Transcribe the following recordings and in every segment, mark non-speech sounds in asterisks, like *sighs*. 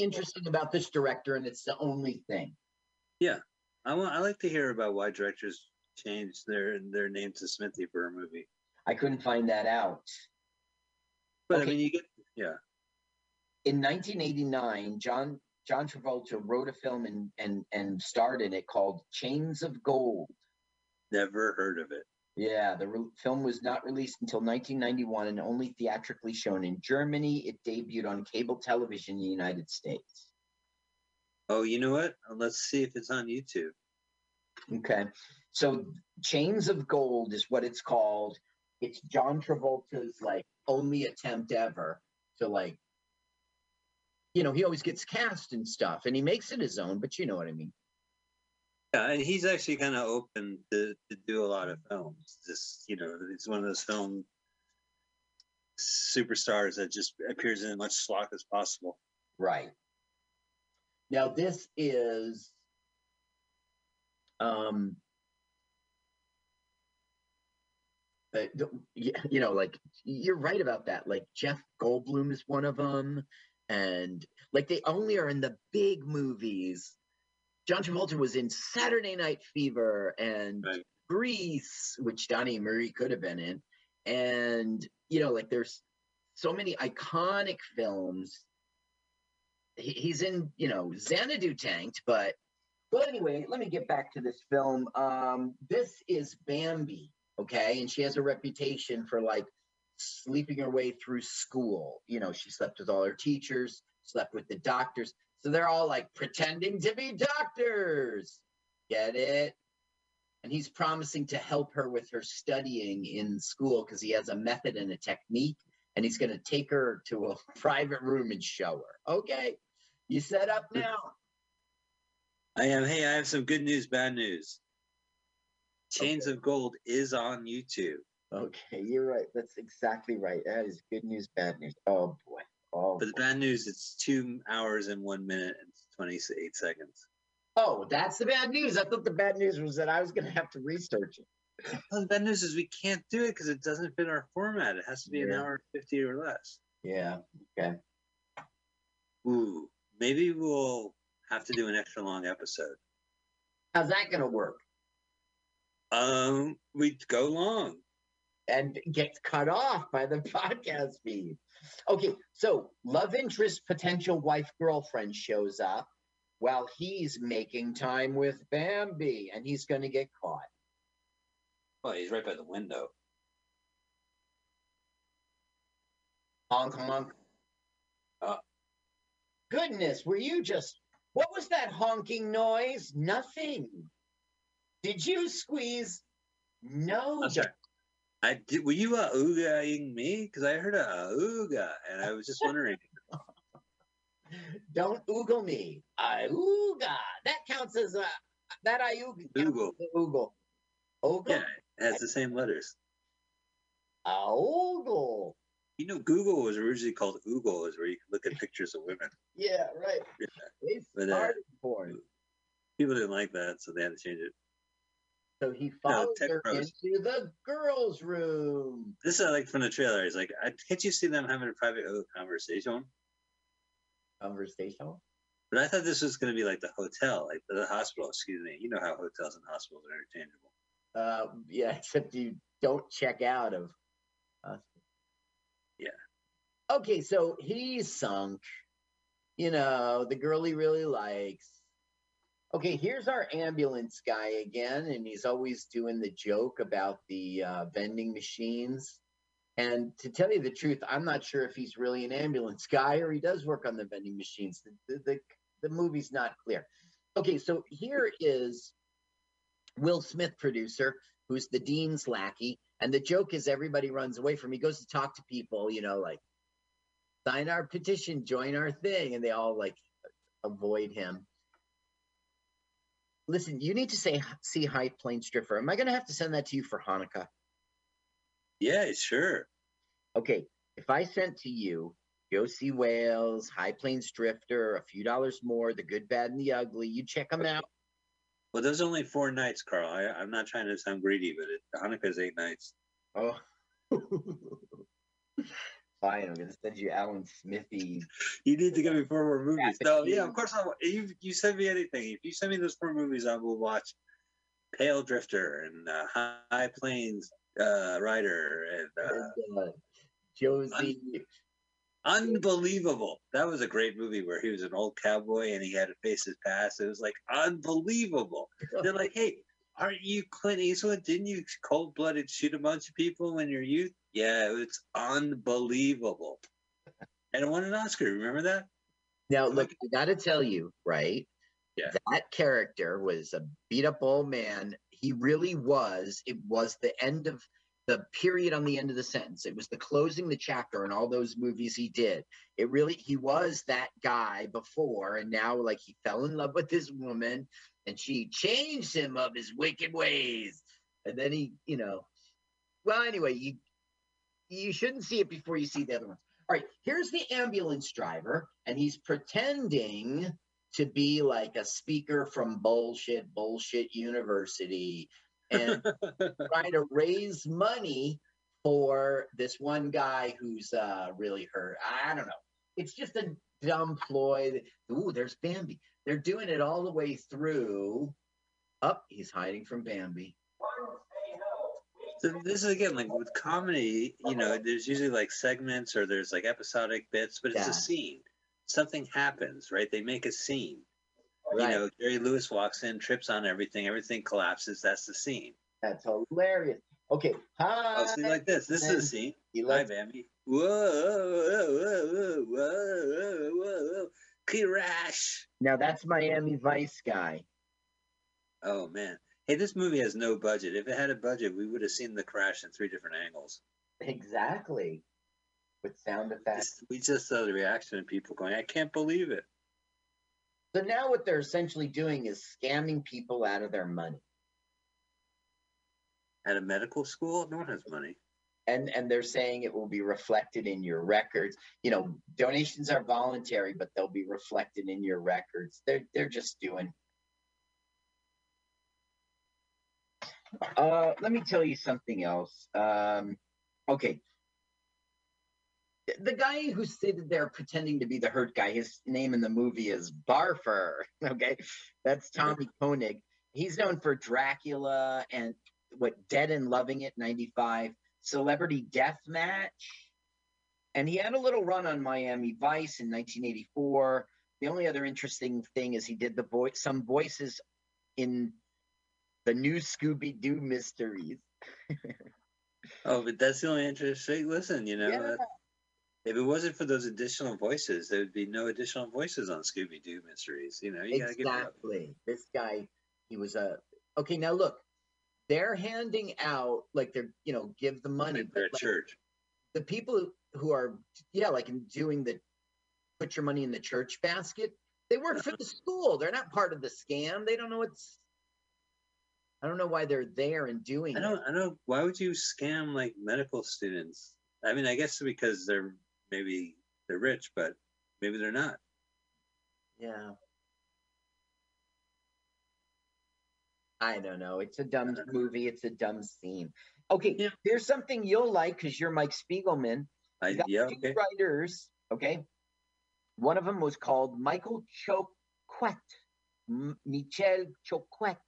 interesting about this director, and it's the only thing. Yeah, I want. I like to hear about why directors change their their name to Smithee for a movie. I couldn't find that out. But Okay. I mean, you get yeah. In 1989, John John Travolta wrote a film and and and starred in it called Chains of Gold. Never heard of it. Yeah, the re- film was not released until 1991 and only theatrically shown in Germany. It debuted on cable television in the United States. Oh, you know what? Uh, let's see if it's on YouTube. Okay. So Chains of Gold is what it's called. It's John Travolta's like only attempt ever to like you know, he always gets cast and stuff and he makes it his own, but you know what I mean. Yeah, and he's actually kind of open to, to do a lot of films. Just you know, he's one of those film superstars that just appears in as much slot as possible. Right. Now this is um uh, you know like you're right about that like Jeff Goldblum is one of them and like they only are in the big movies. John Travolta was in Saturday Night Fever and Right. Grease, which Donnie and Marie could have been in. And you know like there's so many iconic films he, he's in, you know, Xanadu tanked, but well, anyway, let me get back to this film. Um, this is Bambi, okay, and she has a reputation for like sleeping her way through school. You know, she slept with all her teachers, slept with the doctors, so they're all like pretending to be doctors. Get it? And he's promising to help her with her studying in school because he has a method and a technique and he's going to take her to a *laughs* private room and show her. Okay, you set up now. I am. Hey, I have some good news, bad news. Chains of Gold is on YouTube. Okay, you're right. That's exactly right. That is good news, bad news. Oh boy. Oh, But the bad news, it's two hours and one minute and 28 seconds. oh, that's the bad news. I thought the bad news was that I was going to have to research it. Well, the bad news is we can't do it because it doesn't fit our format. It has to be an hour and 50 or less. Yeah. Okay. Ooh, maybe we'll have to do an extra long episode. How's that going to work? Um, we go long. And gets cut off by the *laughs* podcast feed. Okay, so love interest, potential wife, girlfriend shows up while he's making time with Bambi, and he's going to get caught. Well, he's right by the window. Honk honk. Uh. Goodness, were you just? What was that honking noise? Nothing. Did you squeeze? No. I did, were you uh, oogaing me? Because I heard a uh, ooga, and I was just wondering. Don't oogle me. I ooga. That counts as a that I Oogle. Oogle. Oogle. yeah, it has the same letters. A oogle. You know, Google was originally called Oogle, is where you can look at pictures of women. *laughs* Yeah, right. Yeah. They But, uh, started for it. People didn't like that, so they had to change it. So he followed Tech her Bros. into the girls' room. This is like from the trailer. It's like, I, can't you see them having a private conversation? Conversational. But I thought this was going to be like the hotel, like the hospital. Excuse me. You know how hotels and hospitals are interchangeable. Uh, yeah, *laughs* except you don't check out of. Uh, Yeah. Okay, so he's sunk. You know, the girl he really likes. Okay, here's our ambulance guy again, and he's always doing the joke about the uh, vending machines. And to tell you the truth, I'm not sure if he's really an ambulance *laughs* guy or he does work on the vending machines. The, the, the, the movie's not clear. Okay, so here is Will Smith, producer, who's the dean's lackey. And the joke is everybody runs away from him. He goes to talk to people, you know, like sign our petition, join our thing, and they all like avoid him. Listen, you need to say see High Plains Drifter. Am I going to have to send that to you for Hanukkah? Yeah, sure. Okay, if I sent to you Josey Wales, High Plains Drifter, a few dollars more, The Good, Bad, and the Ugly, you check them out. Well, there's only four nights, Carl. I, I'm not trying to sound greedy, but it, Hanukkah's eight nights. Oh. *laughs* Fine, I'm gonna send you Alan Smithee. You need to get me four more movies. No, yeah, of course. I, you you send me anything. If you send me those four movies, I will watch Pale Drifter and uh, High Plains uh, Rider and uh, and, uh, Josey. Unbelievable. That was a great movie where he was an old cowboy and he had to face his past. It was like unbelievable. *laughs* They're like, hey, aren't you Clint Eastwood? Didn't you cold blooded shoot a bunch of people when you're youth? Yeah, it's unbelievable. And it won an Oscar. Remember that? Now, look, I gotta tell you, right? Yeah. That character was a beat up old man. He really was. It was the end of the period on the end of the sentence. It was the closing the chapter in all those movies he did. It really, he was that guy before, and now, like, he fell in love with this woman and she changed him of his wicked ways. And then he, you know, well, anyway, you you shouldn't see it before you see the other ones. All right, here's the ambulance driver, and he's pretending to be like a speaker from bullshit, bullshit university *laughs* and trying to raise money for this one guy who's uh, really hurt. I don't know. It's just a dumb ploy. Ooh, there's Bambi. They're doing it all the way through. Up, he's hiding from Bambi. So this is again like with comedy, you know, there's usually like segments or there's like episodic bits, but it's Yeah. a scene. Something happens, right? They make a scene. Right. You know, Jerry Lewis walks in, trips on everything, everything collapses. That's the scene. That's hilarious. Okay, oh, hi. Oh, see, like this. This is scene. he Hi, Bambi. Whoa, whoa, whoa, whoa, whoa, whoa, whoa. Crash. now that's Miami Vice guy. Oh man. Hey, this movie has no budget. If it had a budget, we would have seen the crash in three different angles. Exactly. With sound effects. We just saw the reaction of people going, "I can't believe it." So now what they're essentially doing is scamming people out of their money. At a medical school, no one has money. And and they're saying it will be reflected in your records. You know, donations are voluntary, but they'll be reflected in your records. They're they're just doing uh let me tell you something else. Um okay. The- guy who's sitting there pretending to be the hurt guy, his name in the movie is Barfer. *laughs* Okay. That's Tommy Koenig. He's known for Dracula and what Dead and Loving It 95, Celebrity Death Match. And he had a little run on Miami Vice in 1984. The only other interesting thing is he did the voice some voices in the new Scooby Doo mysteries. *laughs* Oh, but that's the only interesting. Listen, you know, Yeah. uh, if it wasn't for those additional voices, there would be no additional voices on Scooby Doo Mysteries. You know, you exactly. This guy, he was a okay. Now look, they're handing out like they're you know give the money, Like they're but at like, church. the people who are yeah like in doing the put your money in the church basket, they work for the school. They're not part of the scam. They don't know what's. I don't know why they're there and doing I don't. I don't. Why would you scam like medical students? I mean, I guess because they're maybe they're rich, but maybe they're not. Yeah. I don't know. It's a dumb movie. It's a dumb scene. Okay, Yeah. here's something you'll like because you're Mike Spiegelman. I yeah. two Okay. writers. Okay, one of them was called Michael Choquette, M- Michel Choquette.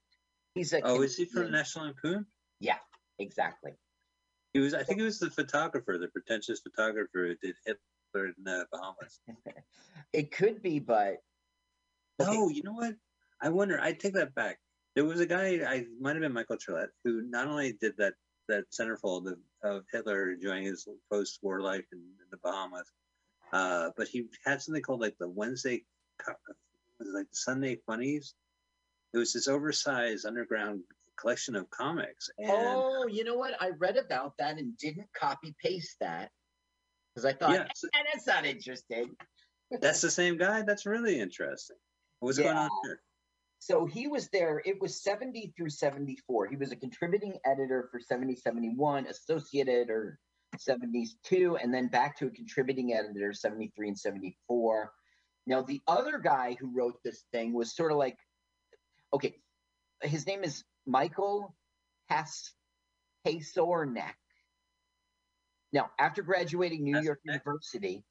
He's a Oh, is he from National Lampoon? Yeah, exactly. He was. I think he was the photographer, the pretentious photographer who did Hitler in the uh, Bahamas. *laughs* It could be, but okay, No, you know what? I wonder. I take that back. There was a guy. I might have been Michael Trillette who not only did that that centerfold of, of Hitler enjoying his post-war life in, in the Bahamas, uh, but he had something called like the Wednesday, co- was it like the Sunday Funnies. It was this oversized underground collection of comics, and oh, you know what? I read about that and didn't copy paste that because I thought Yeah, so- "Eh, that's not interesting. that's the same guy. That's really interesting. What's *laughs* going on here? So he was there, it was 70 through 74. He was a contributing editor for 70, 71, associate editor 72, and then back to a contributing editor 73 and 74. Now, the other guy who wrote this thing was sort of like, okay, his name is Michael Has Hasornek. Now, after graduating New That's York. University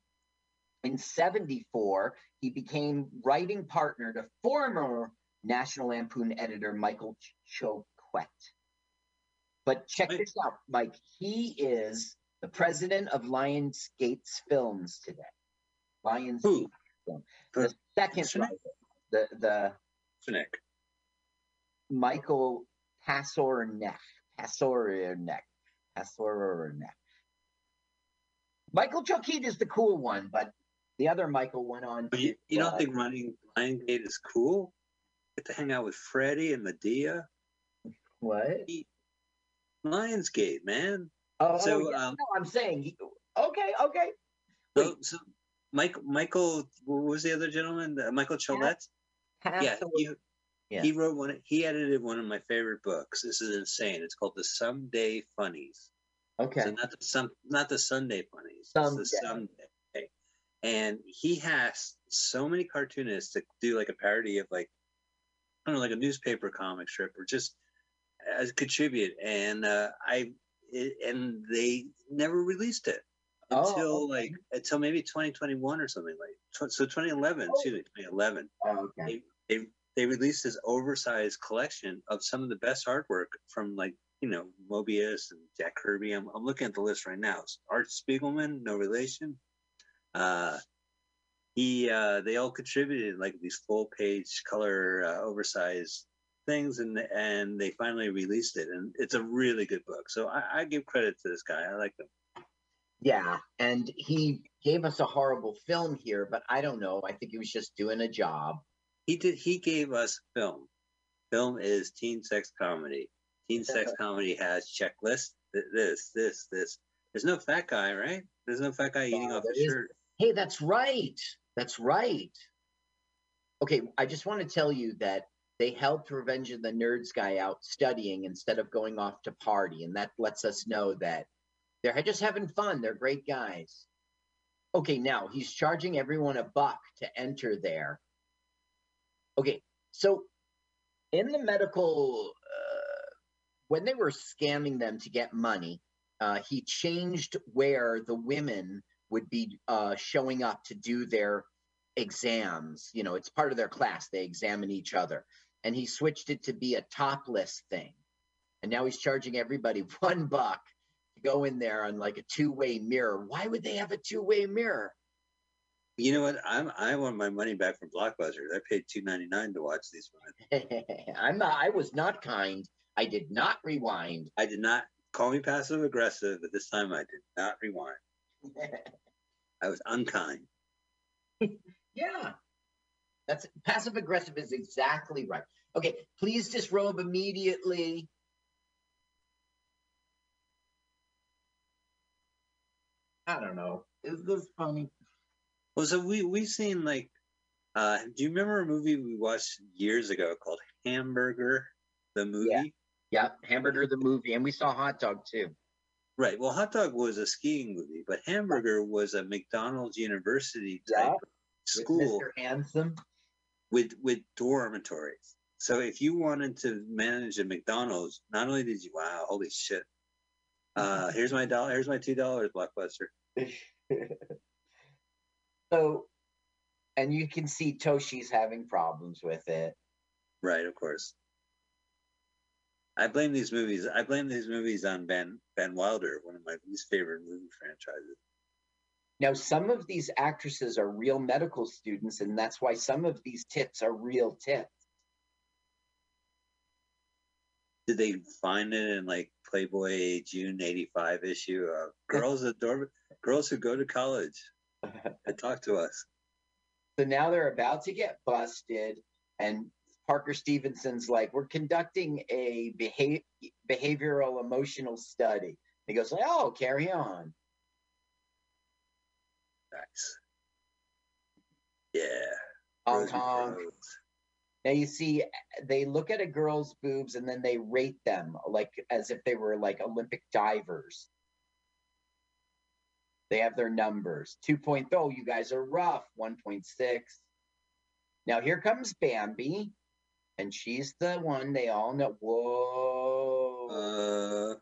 in 74, he became writing partner to former National Lampoon editor Michael Ch- Choquette. But check this out, Mike. He is the president of Lionsgate's Films today. Lionsgate, Who? the second What's her name? writer, the the Nick. Michael Paseornek. Paseornek. Paseornek. Michael Choquette is the cool one, but the other Michael went on. You, you don't uh, think running Lionsgate is cool? Get to hang out with Freddie and Madea. what? Lionsgate, man. Oh, So, yeah, um, no, I'm saying. Okay, okay. So, so Mike, Michael, what was the other gentleman? Uh, Michael Cholette? Yeah, Passor- he, Yeah. he wrote one. He edited one of my favorite books. This is insane. It's called The Someday Funnies. okay. So not the some, not the Sunday funnies. It's the Someday. someday. And he has so many cartoonists that do like a parody of like, know, like a newspaper comic strip or just as contribute. And uh, I, it, and they never released it Oh, until okay. like until maybe 2021 or something like. tw- So 2011, Oh. excuse me, 2011 okay. they they released this oversized collection of some of the best artwork from like you know Moebius and Jack Kirby. I'm I'm looking at the list right now. Art Spiegelman, no relation. Uh, he uh, they all contributed like these full page color uh, oversized things, and and they finally released it, and it's a really good book. So I, I give credit to this guy. I like him. Yeah, and he gave us a horrible film here, but I don't know. I think he was just doing a job. He did. He gave us film. Film is teen sex comedy. Teen sex comedy has checklist. th- This, this, this. There's no fat guy, right? There's no fat guy eating off the is- shirt. Hey, that's right. That's right. Okay, I just want to tell you that they helped Revenge of the Nerds guy out studying instead of going off to party, and that lets us know that they're just having fun. They're great guys. Okay, now he's charging everyone a buck to enter there. Okay, so in the medical, uh, when they were scamming them to get money, uh, he changed where the women would be uh, showing up to do their exams. You know, it's part of their class. They examine each other. And he switched it to be a topless thing. And now he's charging everybody *laughs* one buck to go in there on like a two way mirror. Why would they have a two way mirror? You know what? I'm I want my money back from Blockbuster. I paid two ninety nine to watch these women. *laughs* I'm not, I was not kind. I did not rewind. I did not call me passive aggressive, but this time I did not rewind. I was unkind. *laughs* yeah. That's passive aggressive is exactly right. Okay, please disrobe immediately. I don't know. Is this funny? Well, so we we've seen like, uh, do you remember a movie we watched years ago called Hamburger, the movie? Yeah, Hamburger the movie, and we saw Hot Dog too. Right. Well, Hot Dog was a skiing movie, but Hamburger was a McDonald's University type Yeah. of With school Mr. Handsome. with with dormitories. So if you wanted to manage a McDonald's, not only did you wow, holy shit. Uh, *laughs* here's my dollar. Here's my two dollars, Blockbuster. *laughs* so, and you can see Tochi's having problems with it. Right, of course. I blame these movies. I blame these movies on Ben Van Wilder, one of my least favorite movie franchises. Now, some of these actresses are real medical students, and that's why some of these tits are real tits. Did they find it in like Playboy June '85 issue of girls at dorm, girls who go to college *laughs* and talk to us? So now they're about to get busted, and Parker Stevenson's like, "We're conducting a behav- behavioral emotional study." He goes, like, "Oh, carry on." Nice. Yeah. Hong Kong. Now you see, they look at a girl's boobs and then they rate them like as if they were like Olympic divers. They have their numbers. 2.0, you guys are rough. 1.6. Now here comes Bambi, and she's the one they all know. Whoa. Uh,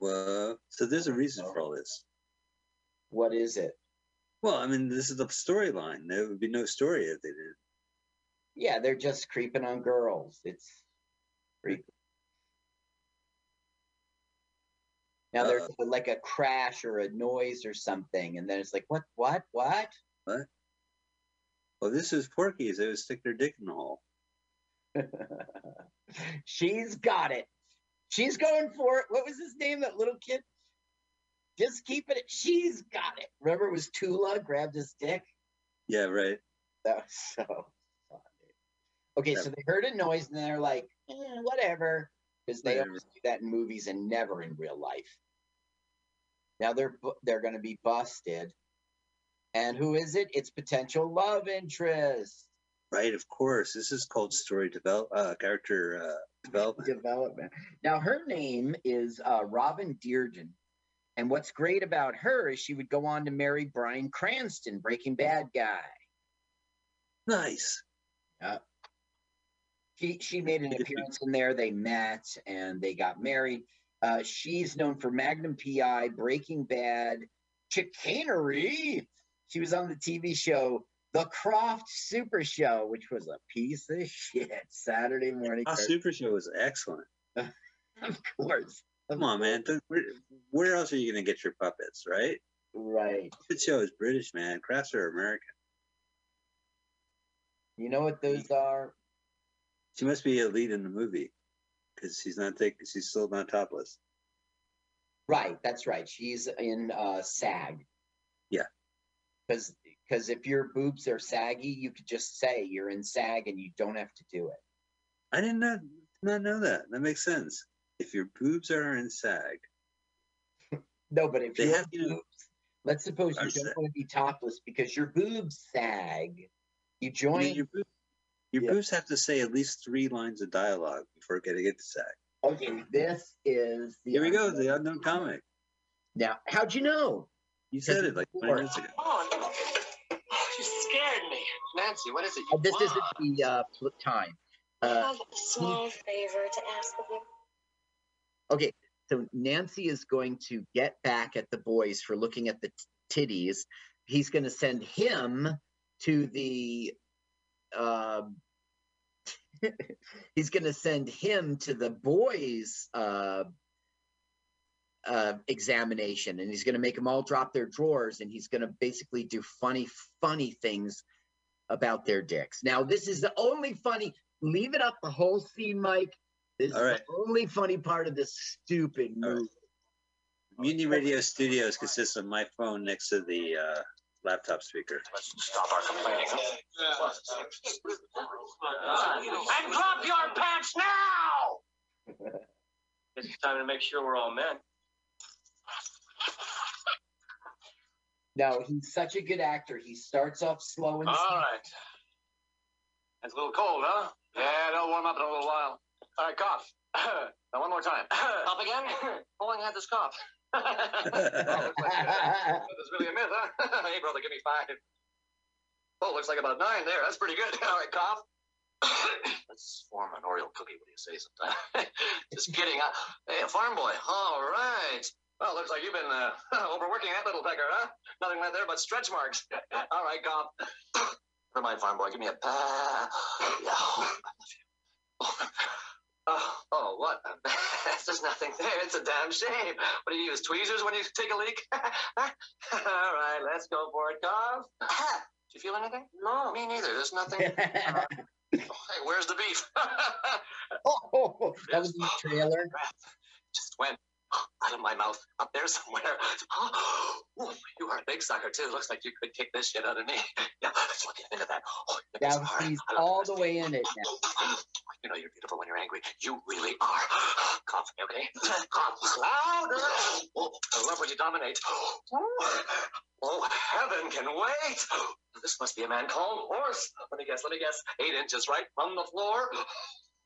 Well, so there's a reason for all this. What is it? Well, I mean, this is the storyline. There would be no story if they didn't. Yeah, they're just creeping on girls. It's creepy. Now there's Uh-oh. like a crash or a noise or something, and then it's like, what, what, what, what? Well, this is Porky's. They would stick their dick in the hole. *laughs* She's got it. She's going for it. What was his name? That little kid? Just keeping it. She's got it. Remember, it was Tula grabbed his dick. Yeah, right. That was so funny. Okay, so they heard a noise and they're like, eh, whatever, because they Whatever. always do that in movies and never in real life. Now they're they're going to be busted, and who is it? It's potential love interest Right, of course. This is called story develop, uh, character uh, development. development. Now her name is uh, Robin Dearden, and what's great about her is she would go on to marry Bryan Cranston, Breaking Bad guy. Nice. She she made an *laughs* appearance in there. They met and they got married. Uh, she's known for Magnum PI, Breaking Bad, Chicanery. She was on the TV show The Krofft Super Show, which was a piece of shit. Saturday morning. Cartoon. Super Show was excellent. *laughs* of course. Come on, man. Where, where else are you going to get your puppets, right? Right. Puppet Show is British, man. Crafts are American. You know what those are? She must be a lead in the movie because she's not taking. She's still not topless. Right. That's right. She's in uh, SAG. Because because if your boobs are saggy, you could just say you're in SAG and you don't have to do it. I did not not know that. That makes sense. If your boobs are in SAG, *laughs* No, but if They your have to- boobs, let's suppose you don't want to be topless because your boobs sag. You I join. mean, your, boob, your Yeah. boobs have to say at least three lines of dialogue before getting into SAG. okay, this is the. Here we go. The unknown comic. Now, how'd you know? You said it like before- 20 minutes ago. Nancy, what is it? You this want? isn't the uh, flip time. I Uh, have a small favor to ask of you. okay, so Nancy is going to get back at the boys for looking at the t- titties. He's going to send him to the. Uh, *laughs* he's going to send him to the boys' uh, uh, examination, and he's going to make them all drop their drawers, and he's going to basically do funny, funny things about their dicks. Now, this is the only funny. Leave it up the whole scene, Mike. This All is right. the only funny part of this stupid All right. movie. Mutiny Radio Studios consists of my phone next to the uh, laptop speaker. Let's stop our complaining. And drop your pants now! It's time to make sure we're all men. No, he's such a good actor. He starts off slow and All right. It's a little cold, huh? Yeah, it'll warm up in a little while. All right, cough. *coughs* now, one more time. *coughs* Cough again? *coughs* Pulling had this cough. *laughs* oh, looks *laughs* that's really a myth, huh? *laughs* hey, brother, give me five. Oh, looks like about nine there. That's pretty good. All right, cough. Let's form an Oreo cookie. What do you say sometime? Just kidding. Huh? Hey, a farm boy. All right. Well, looks like you've been uh, *laughs* overworking that little pecker, huh? Nothing left there but stretch marks. *laughs* All right, cough. Never mind, farm boy. Give me a. Uh, yeah. Oh, *laughs* oh, oh, what? There's nothing there. It's a damn shame. What do you use, tweezers when you take a leak? All right, let's go for it, cough. Do you feel anything? No. Me neither. There's nothing. Hey, where's the beef? oh, that was the trailer. Just went *gasps* out of my mouth, up there somewhere. *gasps* Oh, you are a big sucker too. Looks like you could kick this shit out of me. *laughs* Yeah, let's look into that. *gasps* Oh, Now he's all the way in it now. You know you're beautiful when you're angry. You really are. Cough, okay? Cough louder. Oh, I love when you dominate. Oh, heaven can wait. This must be a man called Horse. Let me guess, let me guess. Eight inches right from the floor. Oh,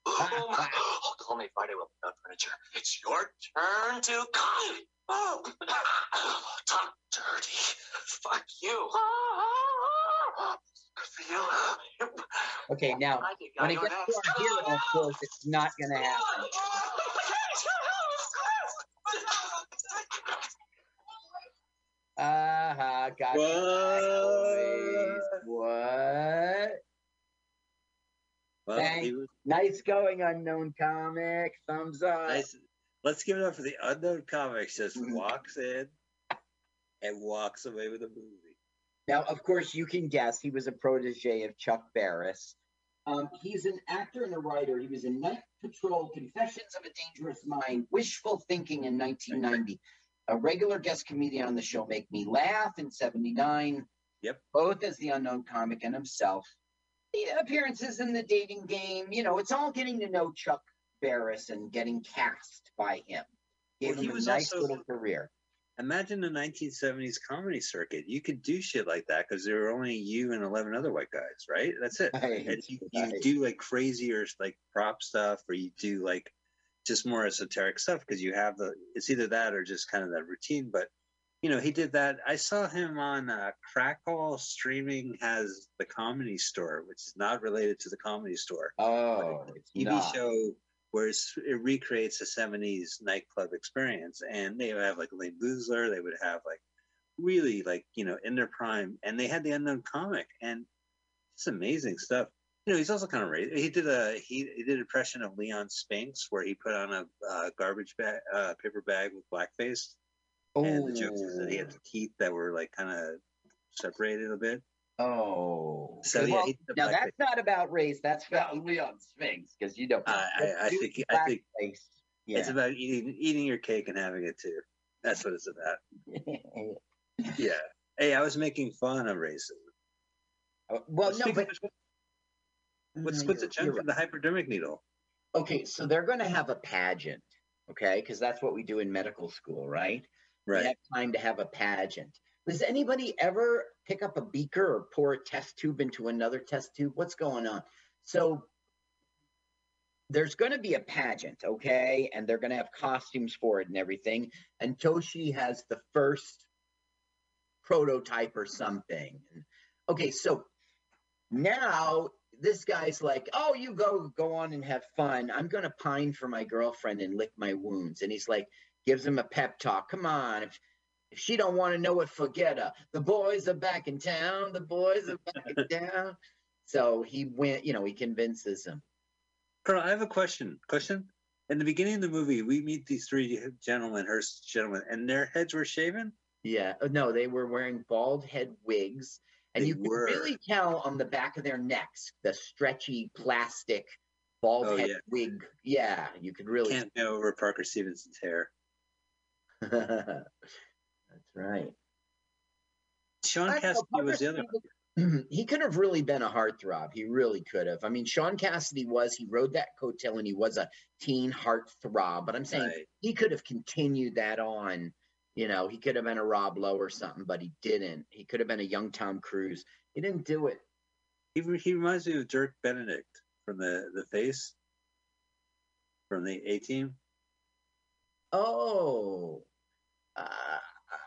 Oh, my- oh, call me Friday. We'll put out furniture. It's your turn to cough. Oh, *sighs* talk dirty. Fuck you. *sighs* Good for you. Okay, now when I it gets that. to our hero, of course, it's not going to happen. Uh-huh. Got What? What? Well, was Nice going, unknown comic. Thumbs up. nice. Let's give it up for the unknown comic. Just Mhm. walks in and walks away with a movie. Now, of course, you can guess he was a protege of Chuck Barris. Um, he's an actor and a writer. He was in Night Patrol, Confessions of a Dangerous Mind, Wishful Thinking in 1990. A regular guest comedian on the show, Make Me Laugh in 79. Yep. Both as the unknown comic and himself. The appearances in the dating game, you know, it's all getting to know Chuck Barris and getting cast by him. Gave Well, he him a nice also- little career. Imagine the 1970s comedy circuit. You could do shit like that because there were only you and 11 other white guys, right? That's it. Right, And you, you do like crazier like prop stuff, or you do like just more esoteric stuff because you have the. It's either that or just kind of that routine. But you know, he did that. I saw him on uh, Crackle streaming has the Comedy Store, which is not related to the Comedy Store. Oh, it's TV not. show where it's, it recreates the 70s nightclub experience. And they would have like Elayne Boosler, they would have like really like, you know, in their prime. And they had the unknown comic and it's amazing stuff. You know, he's also kind of raised. He did a he, he did an impression of Leon Spinks where he put on a uh, garbage bag, uh, paper bag with blackface, and the joke is that he had Oh. teeth that were like kind of separated a bit. Oh, So, Okay, yeah, well, he did the now blackface. that's not about race. That's about Leon Spinks because you know. I- I- I think- I think blackface. It's about eating eating your cake and having it too. That's what it's about. *laughs* Yeah. Hey, I was making fun of racism. Uh, well, no, but of what's what's the you're- gem you're for the hypodermic needle? okay. So they're going to have a pageant, okay? Because that's what we do in medical school, right? We Right. have time to have a pageant. Does anybody ever pick up a beaker or pour a test tube into another test tube? What's going on? So there's going to be a pageant, okay? And they're going to have costumes for it and everything. And Tochi has the first prototype or something. Okay, so now this guy's like, "Oh, you go go on and have fun. I'm going to pine for my girlfriend and lick my wounds." And he's like gives him a pep talk. Come on, if if she don't want to know it, forget her. The boys are back in town. The boys are back in town. So he went, you know, he convinces him. Colonel, I have a question. Question. In the beginning of the movie, we meet these three gentlemen, Hearst gentlemen, and their heads were shaven. Yeah. uh, No, they were wearing bald head wigs. And They you were. really tell on the back of their necks the stretchy plastic bald Oh, head yeah. wig. Yeah, you could really. Can't get over Parker Stevenson's hair. That's right. Shaun know, Cassidy was the other. *clears throat* He could have really been a heartthrob. He really could have. I mean, Shaun Cassidy was, he rode that coattail and he was a teen heartthrob, but I'm saying Right. he could have continued that on. You know, he could have been a Rob Lowe or something, but he didn't. He could have been a young Tom Cruise. He didn't do it. He, he reminds me of Dirk Benedict from the the face from the A Team. Oh, uh,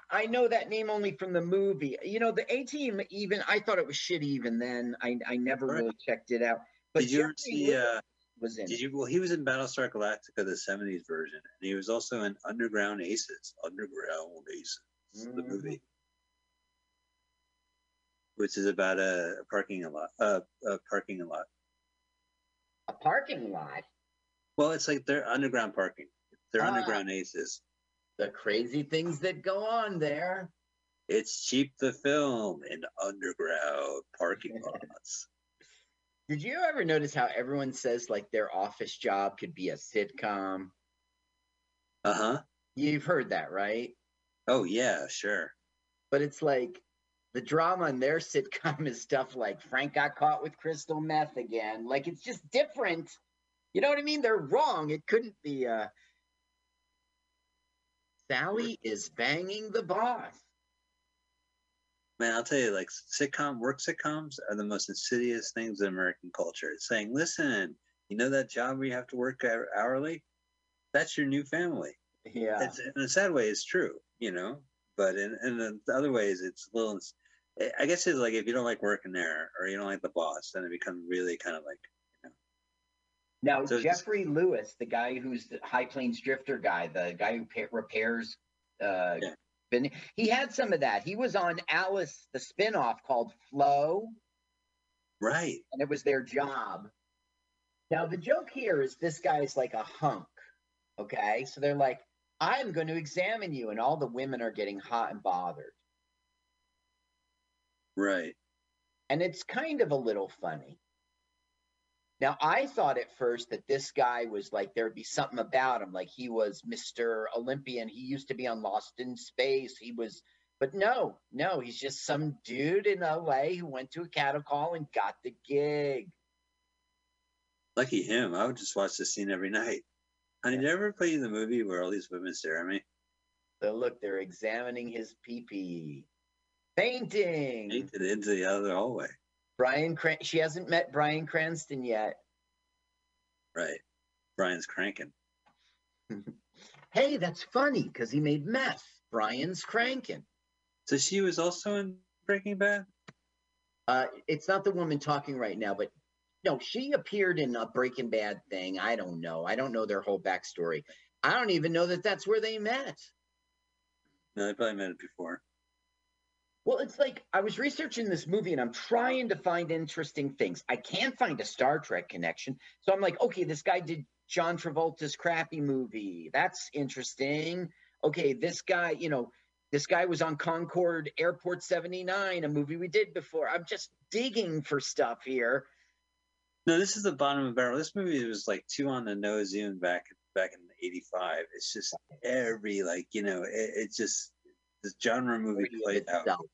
I know that name only from the movie. You know, the A Team. Even I thought it was shitty. Even then, I I never Right. really checked it out. But Did you ever see? Uh, was in. did you? Well, he was in Battlestar Galactica, the '70s version, and he was also in Underground Aces. Underground Aces, the Mhm. movie, which is about a, a parking lot. Uh, a parking lot. a parking lot? Well, it's like they're underground parking. They're Ah. underground aces. The crazy things that go on there. It's cheap to film in underground parking *laughs* lots. Did you ever notice how everyone says like their office job could be a sitcom? Uh huh. You've heard that, right? Oh yeah, sure. But it's like the drama in their *laughs* sitcom is stuff like Frank got caught with crystal meth again. Like it's just different. You know what I mean? They're wrong. It couldn't be uh Sally is banging the boss. Man, I'll tell you, like sitcom work sitcoms are the most insidious things in American culture. It's saying, listen, you know that job where you have to work hourly? That's your new family. Yeah. It's, in a sad way, it's true, you know. But in, in the other ways, it's a little. I guess it's like if you don't like working there or you don't like the boss, then it becomes really kind of like Now, So Geoffrey Lewis, the guy who's the High Plains Drifter guy, the guy who pa- repairs uh, Yeah. He had some of that. He was on Alice, the spinoff called Flo, Right. and it was their job. Now the joke here is this guy's like a hunk. Okay, so they're like, I'm going to examine you, and all the women are getting hot and bothered, Right. and it's kind of a little funny. Now, I thought at first that this guy was like there'd be something about him, like he was Mr. Olympian. He used to be on Lost in Space. He was, but no, no, he's just some dude in LA who went to a cattle call and got the gig. Lucky him. I would just watch this scene every night. Honey, did I ever play the movie where all these women stare at me? So look, they're examining his pee Painting. Painted into the other hallway. Brian, Cran- she hasn't met Bryan Cranston yet. Right. Brian's cranking. *laughs* Hey, that's funny because he made meth. Brian's cranking. So she was also in Breaking Bad? Uh, it's not the woman talking right now, but no, she appeared in a Breaking Bad thing. I don't know. I don't know their whole backstory. I don't even know that that's where they met. No, they probably met it before. Well, it's like I was researching this movie and I'm trying to find interesting things. I can't find a Star Trek connection. So I'm like, okay, this guy did John Travolta's crappy movie. That's interesting. Okay, this guy, you know, this guy was on Concorde Airport 79, a movie we did before. I'm just digging for stuff here. No, this is the bottom of the barrel. This movie was like two on the nose even back back in '85. It's just every like you know, it, it just the genre movie played out. itself.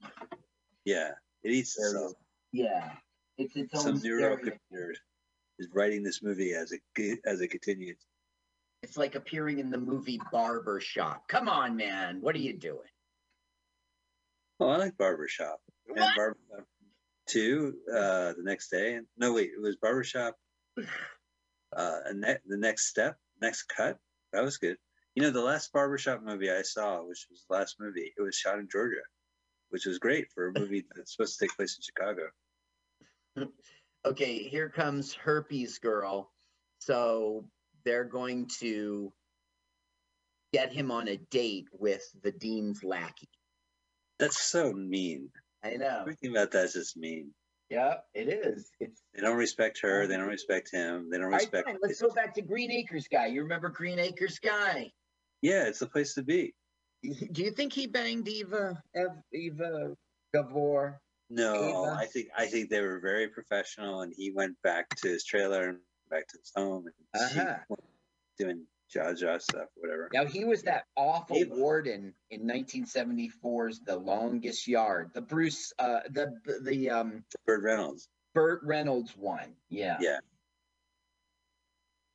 Yeah, it eats itself. Yeah. It's its Some own neuro stereo. computer is writing this movie as it as it continues. It's like appearing in the movie Barber Shop. Come on, man. What are you doing? Oh, I like Barbershop. And What? Barbershop two, uh, the next day. No, wait, it was Barbershop. Uh, and ne- the next step, next cut. That was good. You know, the last Barbershop movie I saw, which was the last movie, it was shot in Georgia, which was great for a *laughs* movie that's supposed to take place in Chicago. *laughs* okay, here comes herpes girl. So they're going to get him on a date with the dean's lackey. That's so mean. I know. Everything about that's just mean. Yeah, it is. It's They don't respect her. They don't respect him. They don't all right, respect. fine. Let's go back to Green Acres guy. You remember Green Acres guy? Yeah, it's the place to be. Do you think he banged Eva Eva Gabor? No, Ava? I think I think they were very professional, and he went back to his trailer and back to his home, and Uh-huh. doing Zsa Zsa stuff, whatever. Now he was that awful Eva. warden in 1974's The Longest Yard, the Bruce, uh, the the um Burt Reynolds. Burt Reynolds one. Yeah. Yeah.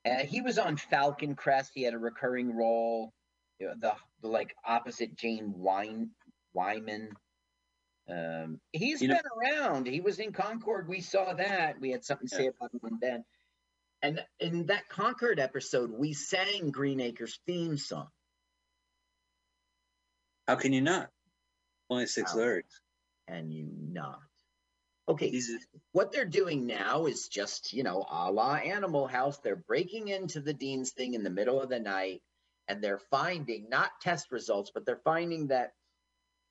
Uh, he was on Falcon Crest. He had a recurring role. You know, the, the like opposite Jane Wine Wyman. Um, he's You know- been around. He was in Concorde. We saw that. We had something to say about him then. And in that Concorde episode, we sang Green Acres theme song. How can you not? Only six How? lyrics. and you not. Okay, He's what they're doing now is just, you know, a la Animal House. They're breaking into the Dean's thing in the middle of the night and they're finding not test results, but they're finding that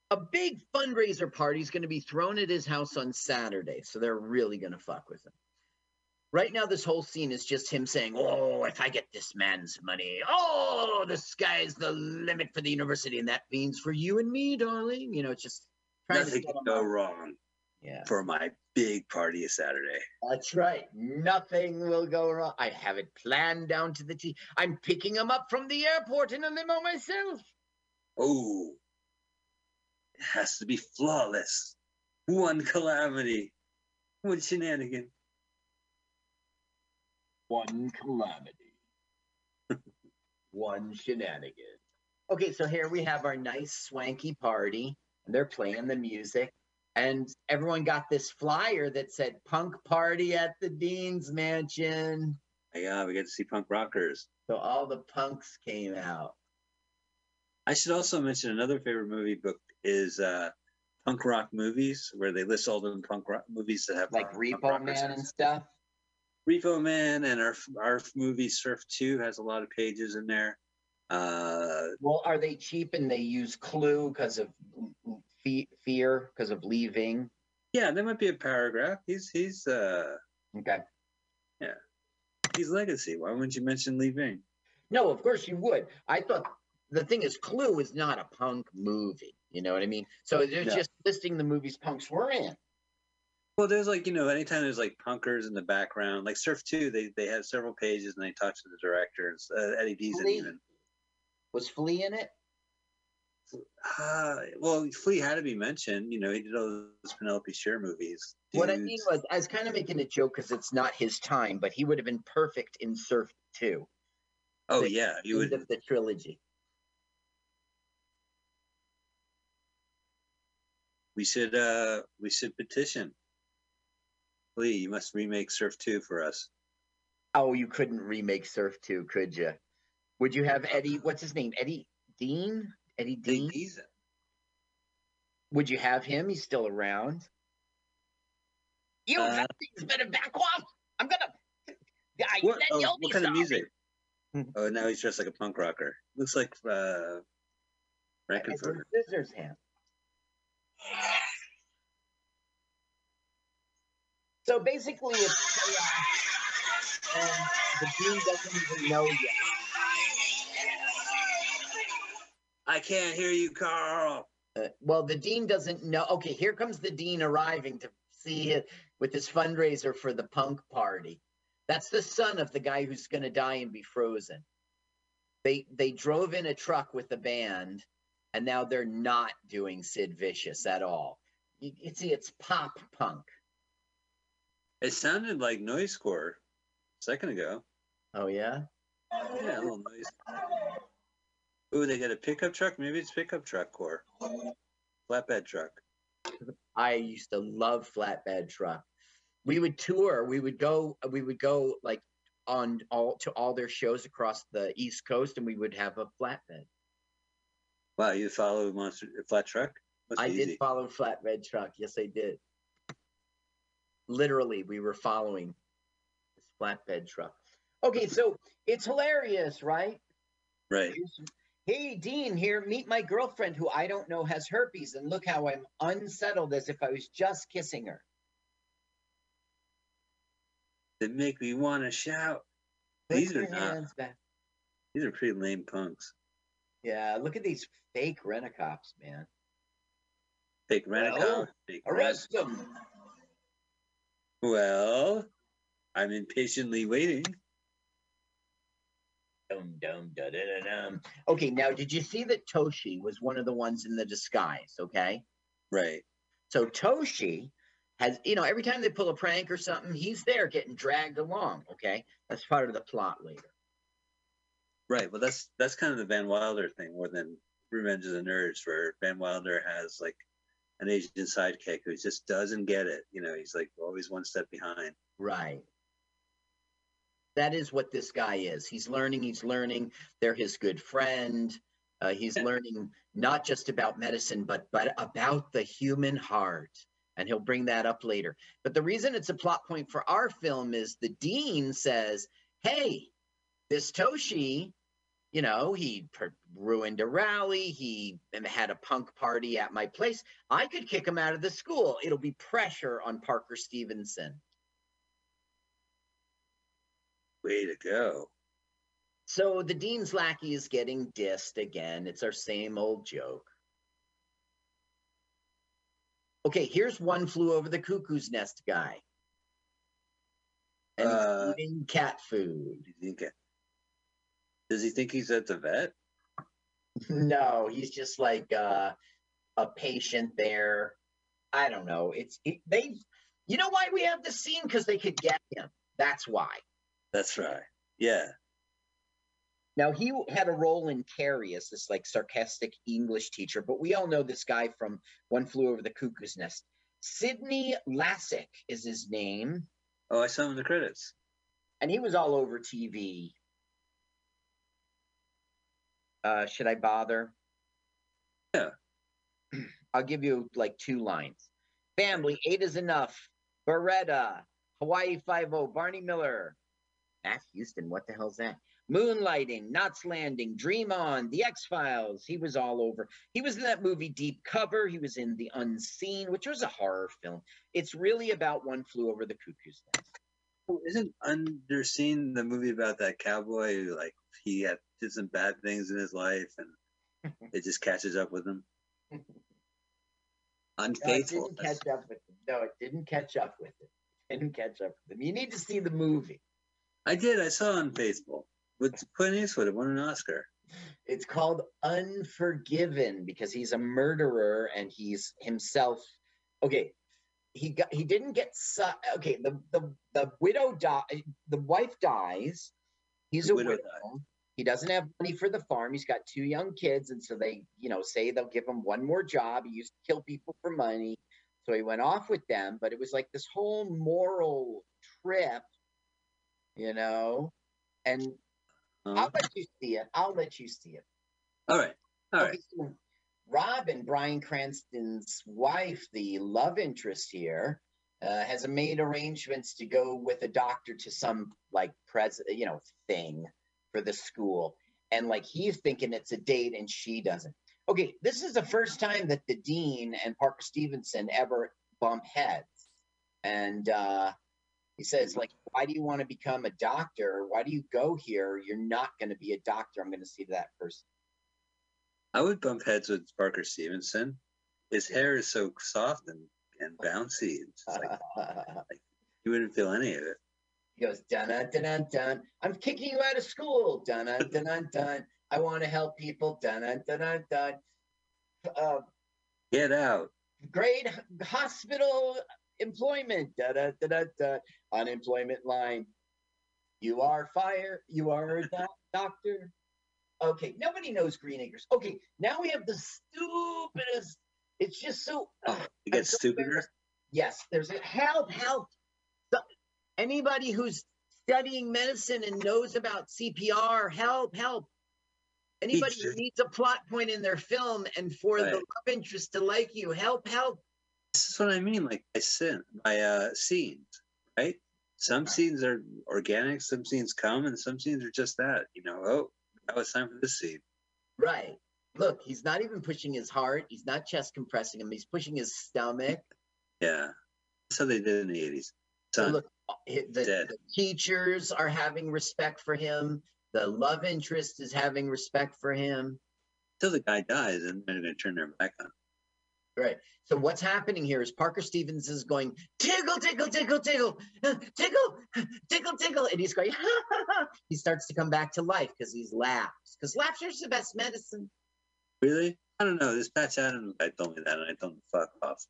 a big fundraiser party is going to be thrown at his house on Saturday. So they're really going to fuck with him. Right now, this whole scene is just him saying, Oh, if I get this man's money, oh, the sky's the limit for the university. And that means for you and me, darling. You know, it's just trying nothing to can go wrong Yeah. for my big party of Saturday. That's right. Nothing will go wrong. I have it planned down to the T. I'm picking him up from the airport in a limo myself. Oh, it has to be flawless. One calamity, one shenanigan. One calamity. One shenanigan. Okay, so here we have our nice swanky party, and they're playing the music. And everyone got this flyer that said punk party at the Dean's Mansion. My God, we get to see punk rockers. So all the punks came out. I should also mention another favorite movie book is uh, Punk Rock Movies, where they list all the punk rock movies that have Like Repo Man and stuff. Repo Man and our our movie Surf Two has a lot of pages in there. Uh, Well, are they cheap and they use Clue because of fe- fear, because of Lee Ving? yeah, there might be a paragraph. He's he's uh Okay. Yeah, he's legacy. Why wouldn't you mention Lee Ving? No, of course you would. I thought the thing is, Clue is not a punk movie. You know what I mean? So they're No. just listing the movies punks were in. Well, there's like you know, anytime there's like punkers in the background, like Surf Two, they they have several pages and they talk to the directors. Uh, Eddie Deezen even. Was Flea in it? Uh, well, Flea had to be mentioned. You know, he did all those Penelope Spheeris movies. What I mean was, I was kind of making a joke because it's not his time, but he would have been perfect in Surf 2. oh the yeah, you would. of the trilogy. We should uh we should petition. Flea, you must remake Surf Two for us. Oh, you couldn't remake Surf 2, could you? Would you have Eddie, what's his name? Eddie Dean? Eddie Eddie Dean? Deezen. Would you have him? He's still around. You Uh, things better back off. I'm gonna. I What, said oh, you'll what kind of music? Mhm. oh, now he's dressed like a punk rocker. Looks like uh Edward Frankenfurter. Scissorhands. So basically, it's chaos, and the dean doesn't even know yet. I can't hear you, Carl. Uh, well, the dean doesn't know. Okay, here comes the dean arriving to see it with his fundraiser for the punk party. That's the son of the guy who's going to die and be frozen. They they drove in a truck with the band, and now they're not doing Sid Vicious at all. You, you see, it's pop punk. It sounded like noisecore a second ago. Oh yeah. Yeah, a little noise. Ooh, they got a pickup truck. Maybe it's pickup truck core. Flatbed truck. I used to love flatbed truck. We would tour. We would go. We would go like on all to all their shows across the East Coast, and we would have a flatbed. Wow, you follow monster flat truck? Must I did easy. follow flatbed truck. Yes, I did. Literally, we were following this flatbed truck. Okay, so it's hilarious, right? Right. Hey, Dean, here, meet my girlfriend who I don't know has herpes, and look how I'm unsettled as if I was just kissing her. They make me want to shout. Put These are not- back. These are pretty lame punks. Yeah, look at these fake rent-a-cops, man. Fake rent a Well, cop. Fake rent. Arrest them. Well, I'm impatiently waiting. Dum, dum, da, da, da, dum. Okay, now did you see that Tochi was one of the ones in the disguise? Okay, Right. so Tochi has, you know, every time they pull a prank or something, he's there getting dragged along. Okay, that's part of the plot later. Right. Well, that's that's kind of the Van Wilder thing more than Revenge of the Nerds, where Van Wilder has like an Asian sidekick who just doesn't get it. You know, he's like always one step behind. Right. That is what this guy is. He's learning, he's learning. They're his good friend. Uh, he's learning not just about medicine, but but about the human heart. And he'll bring that up later. But the reason it's a plot point for our film is the dean says, Hey, this Tochi, you know, he per- ruined a rally. He had a punk party at my place. I could kick him out of the school. It'll be pressure on Parker Stevenson. Way to go. So the dean's lackey is getting dissed again. It's our same old joke. Okay, here's one flew over the cuckoo's nest guy. And he's Uh, eating cat food. Do you think Does he think he's at the vet? *laughs* no, he's just like uh, a patient there. I don't know. It's it, they. You know why we have this scene? Because they could get him. That's why. That's right. Yeah. Now he had a role in Carrie as this like sarcastic English teacher, but we all know this guy from One Flew Over the Cuckoo's Nest. Sydney Lassick is his name, Oh, I saw him in the credits. and he was all over TV. Uh, should I bother? Yeah. *clears throat* I'll give you like two lines. Family, eight is enough. Baretta, Hawaii Five O, Barney Miller, Matt Houston. What the hell's that? Moonlighting, Knots Landing, Dream On, The X Files. He was all over. He was in that movie Deep Cover. He was in The Unseen, which was a horror film. It's really about One Flew Over the Cuckoo's Nest. Oh, Isn't Underseen the movie about that cowboy who like he had did some bad things in his life and *laughs* it just catches up with him? No, it Unfaithful. didn't catch up with him. No, it didn't catch up with him. It didn't catch up with him. You need to see the movie. I did. I saw Unfaithful with Clint Eastwood. It won an Oscar. It's called Unforgiven because he's a murderer and he's himself. Okay, he got he didn't get su- okay. The the the widow die. The wife dies. He's The a widow widow. He doesn't have money for the farm. He's got two young kids, and so they, you know, say they'll give him one more job. He used to kill people for money, so he went off with them. But it was like this whole moral trip, you know. And Uh, I'll let you see it. I'll let you see it. all right. All right. Okay, so Robin, Bryan Cranston's wife, the love interest here, uh, has made arrangements to go with a doctor to some like pres, you know, thing for the school, and like he's thinking it's a date, and she doesn't. Okay, this is the first time that the dean and Parker Stevenson ever bump heads, and uh, he says like, "Why do you want to become a doctor? Why do you go here? You're not going to be a doctor. I'm going to see that person." I would bump heads with Parker Stevenson. His hair is so soft and, and bouncy. It's like *laughs* you wouldn't feel any of it. He goes, dun dun dun dun dun. I'm kicking you out of school. Dun dun dun dun. I want to help people. Dun dun dun dun dun. Uh, Get out. great hospital employment. Dun dun dun dun dun. Unemployment line. You are fire. You are a doc- doctor. Okay, nobody knows Green Acres. Okay, now we have the stupidest. It's just so. Oh, it gets so stupider. embarrassed. Yes, there's a help, help. Anybody who's studying medicine and knows about CPR, help, help. Anybody who needs a plot point in their film and for the Right. love interest to like you, help, help. This is what I mean. Like by sin, by uh, scenes, right? Some scenes are organic, some scenes come, and some scenes are just that. You know, oh, now it's time for this scene. Right. Look, he's not even pushing his heart. He's not chest compressing him. He's pushing his stomach. *laughs* Yeah, that's how they did in the eighties. So look, the, the teachers are having respect for him. The love interest is having respect for him. until the guy dies, and they're going to turn their back on. Right. So what's happening here is Parker Stevens is going tickle, tickle, tickle, tickle, uh, tickle, tickle, tickle, and he's going. *laughs* he starts to come back to life because he's laughs. Because laughter's the best medicine. Really? I don't know. This Patch Adams guy told me that, and I told him fuck off.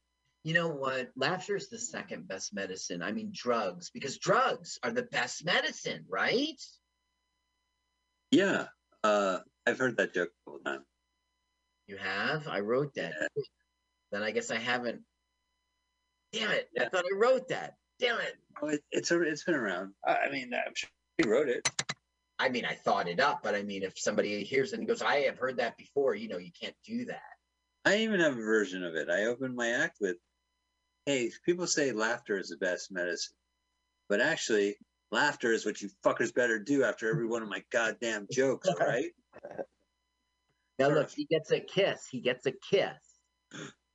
You know what? Laughter is the second best medicine. I mean, drugs, because drugs are the best medicine, right? Yeah, uh, I've heard that joke a couple times. You have? I wrote that. Yeah. Then I guess I haven't. Damn it! I thought I wrote that. Damn it! Oh, it, it's a, it's been around. I I mean, I'm sure he wrote it. I mean, I thought it up, but I mean, if somebody hears it and goes, "I have heard that before," you know, you can't do that. I even have a version of it. I opened my act with, "Hey, people say laughter is the best medicine, but actually, laughter is what you fuckers better do after every one of my goddamn jokes, all *laughs* right?" Now look, he gets a kiss. He gets a kiss. *laughs*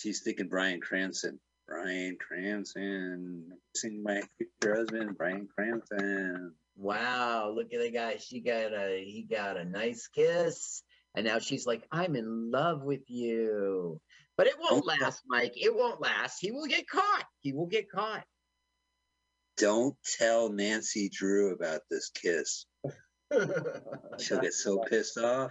She's thinking Bryan Cranston. Bryan Cranston, sing my future husband, Bryan Cranston. Wow, look at the guy. She got a he got a nice kiss. And now she's like, I'm in love with you. But it won't yeah. last, Mike. It won't last. He will get caught. He will get caught. Don't tell Nancy Drew about this kiss. *laughs* She'll get so pissed off.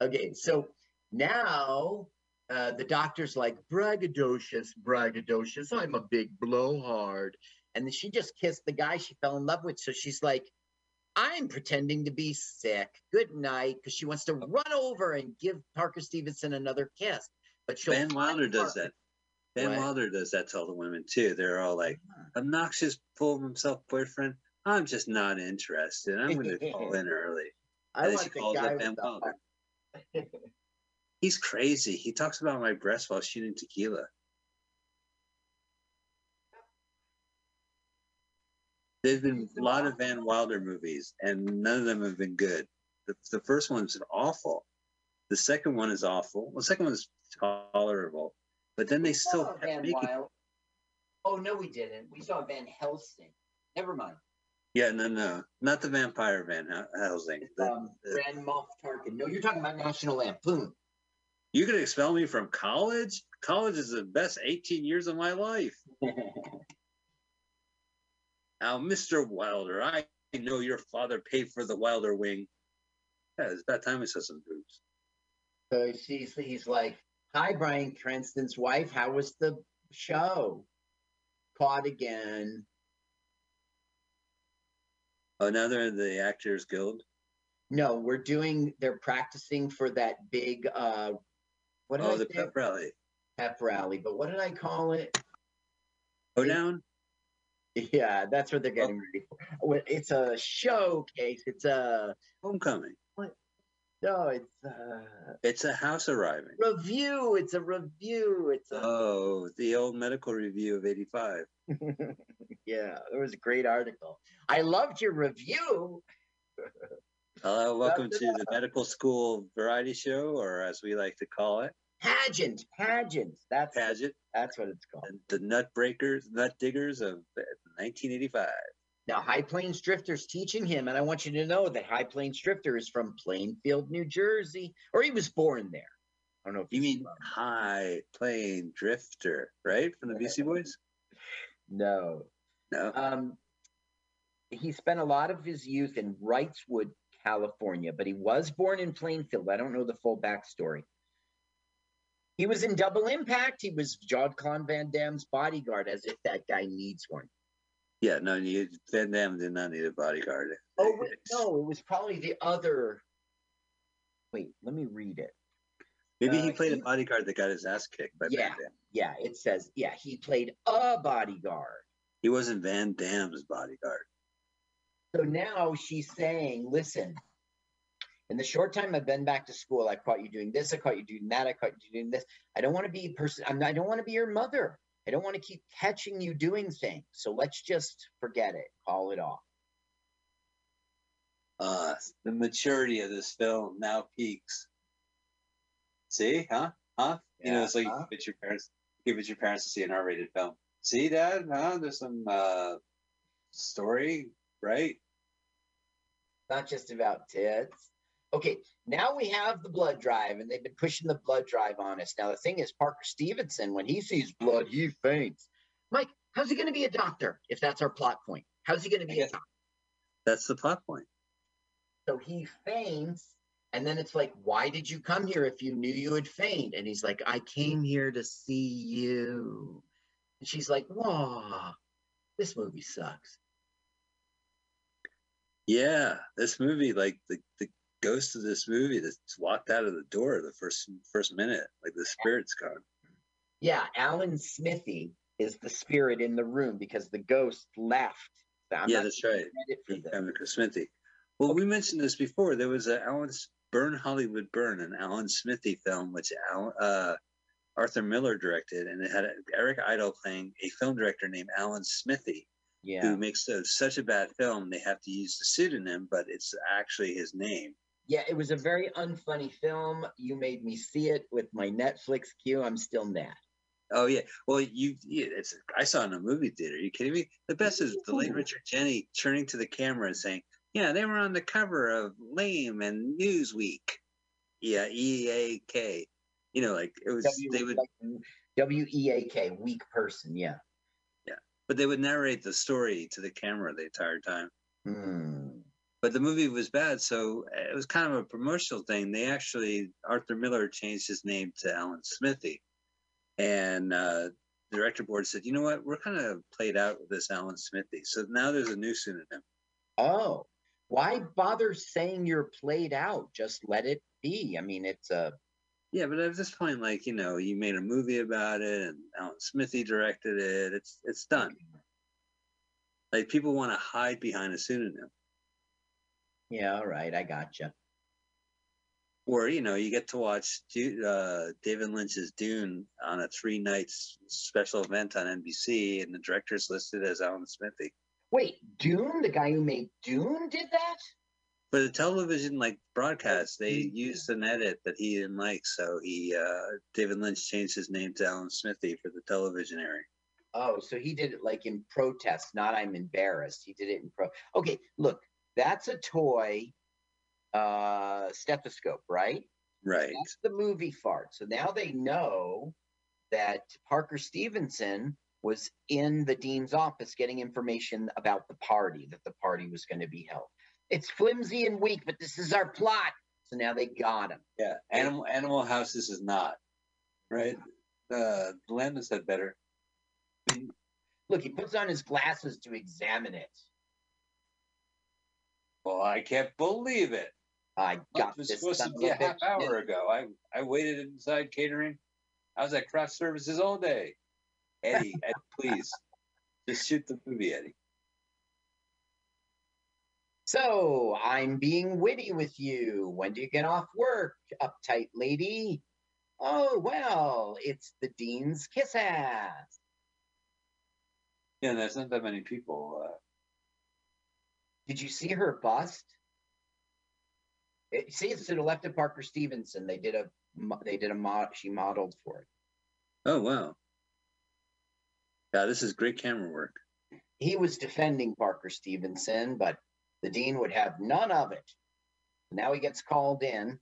okay, so now uh, the doctor's like, braggadocious, braggadocious. I'm a big blowhard. And then she just kissed the guy she fell in love with. So she's like, I'm pretending to be sick. Good night. Because she wants to run over and give Parker Stevenson another kiss. But she'll Ben Wilder does that. Ben What? Wilder does that to all the women too. They're all like, obnoxious, full of himself boyfriend. I'm just not interested. I'm going *laughs* to call in early. I And then the guy with Ben the Wilder. *laughs* He's crazy. He talks about my breasts while shooting tequila. There's been a lot of Van Wilder movies, and none of them have been good. The, the first one's awful. The second one is awful. Well, the second one is tolerable, but then they still kept Van making. Wilder. Oh no, we didn't. We saw Van Helsing. Never mind. Yeah, no, no, not the vampire Van Helsing. The- Um, the- Grand Moff Tarkin. No, you're talking about National Lampoon. You could expel me from college. College is the best 18 years of my life. *laughs* Now, Mr. Wilder, I know your father paid for the Wilder wing. Yeah, it's about time we saw some boobs. so she's he's like, "Hi, Bryan Cranston's wife. How was the show? Caught again. Oh, now in the Actors Guild. No, we're doing. They're practicing for that big. uh What Oh, I the say? pep rally. pep rally? But what did I call it? Go down. Yeah, that's what they're getting oh. ready for. It's a showcase. It's a Homecoming. no. It's a It's a house arriving. review. It's a review. It's a Oh, the old medical review of 85. *laughs* yeah. it was a great article. I loved your review. *laughs* Hello, welcome to the medical school variety show, or as we like to call it, Pageant, pageant. That's pageant, that's what it's called. the nut breakers, nut diggers of 1985. Now, High Plains Drifter's teaching him, and I want you to know that High Plains Drifter is from Plainfield, New Jersey, or he was born there. I don't know if You mean from- High Plane Drifter, right? From the Beastie Boys? no. No. Um, he spent a lot of his youth in Wrightswood, California, but he was born in Plainfield. I don't know the full backstory. He was in Double Impact. He was Jean Claude Van Damme's bodyguard, as if that guy needs one. Yeah, no, you, Van Damme did not need a bodyguard. Oh wait, no, it was probably the other. Wait, let me read it. Maybe he Uh, played he- a bodyguard that got his ass kicked by Yeah. Van Damme. Yeah, it says yeah he played a bodyguard. He wasn't Van Damme's bodyguard. So now she's saying, listen, in the short time I've been back to school, I caught you doing this, I caught you doing that, I caught you doing this. I don't want to be person, I'm I don't want to be your mother. I don't want to keep catching you doing things. So let's just forget it, call it off. Uh, the maturity of this film now peaks. See, huh? Huh? you know, it's like huh? you give it your parents, give it your parents to see an R-rated film. See, Dad? Huh? There's some uh, story, right? Not just about tits. Okay, now we have the blood drive, and they've been pushing the blood drive on us. Now the thing is, Parker Stevenson, when he sees blood, he faints. Mike, how's he going to be a doctor if that's our plot point? How's he going to be a doctor? That's the plot point. So he faints, and then it's like, why did you come here if you knew you would faint? And he's like, I came here to see you. And she's like, Whoa, this movie sucks. Yeah, this movie, like the, the ghost of this movie that's walked out of the door the first first minute, like the spirit's gone. Yeah, Alan Smithee is the spirit in the room because the ghost left. So yeah, that's right. credit for this. Amica Smithy. Well, we mentioned this before. There was a Alan Burn Hollywood Burn, an Alan Smithee film, which Al, uh, Arthur Miller directed, and it had Eric Idle playing a film director named Alan Smithee, Yeah. who makes a, such a bad film they have to use the pseudonym, but it's actually his name. Yeah, it was a very unfunny film. You made me see it with my Netflix queue. I'm still mad. Oh yeah, well you, yeah, it's I saw it in a movie theater. Are you kidding me? The best is the late Richard Jeni turning to the camera and saying, "Yeah, they were on the cover of Lame and Newsweek." Yeah, E A K. You know, like it was. W- they would, W E A K, weak person. Yeah. Yeah, but they would narrate the story to the camera the entire time. Hmm. But the movie was bad, so it was kind of a promotional thing. They actually Arthur Miller changed his name to Alan Smithee, and uh, the director board said, "You know what? We're kind of played out with this Alan Smithee, so now there's a new pseudonym." Oh, why bother saying you're played out? Just let it be. I mean, it's a Yeah, but at this point, like you know, you made a movie about it, and Alan Smithy directed it. It's it's done. Like people want to hide behind a pseudonym, yeah. All right, I gotcha. or you know, you get to watch Du- uh, David Lynch's Dune on a three nights special event on NBC, and the director's listed as Alan Smithee. Wait, Dune, the guy who made Dune, did that? For the television like broadcast, they Mhm. used an edit that he didn't like, so he uh David Lynch changed his name to Alan Smithee for the television area. Oh, so he did it like in protest, not I'm embarrassed. He did it in pro. Okay, look, that's a toy uh stethoscope, right? Right. That's the movie fart. So now they know that Parker Stevenson was in the dean's office getting information about the party, that the party was going to be held. It's flimsy and weak, but this is our plot. So now they got him. Yeah. Animal Animal House this is not. Right? Uh Landon said better. Look, he puts on his glasses to examine it. Well, I can't believe it. I got was this. supposed to be a a half hour ago. I I waited inside catering. I was at craft services all day. Eddie, *laughs* Eddie, please. Just shoot the movie, Eddie. So I'm being witty with you. When do you get off work, uptight lady? Oh, well, it's the dean's kiss ass. Yeah, there's not that many people. Uh, Did you see her bust? It, see, it's to the left of Parker Stevenson. They did a they did a mod. She modeled for it. oh wow. Yeah, this is great camera work. He was defending Parker Stevenson, but the dean would have none of it. Now he gets called in.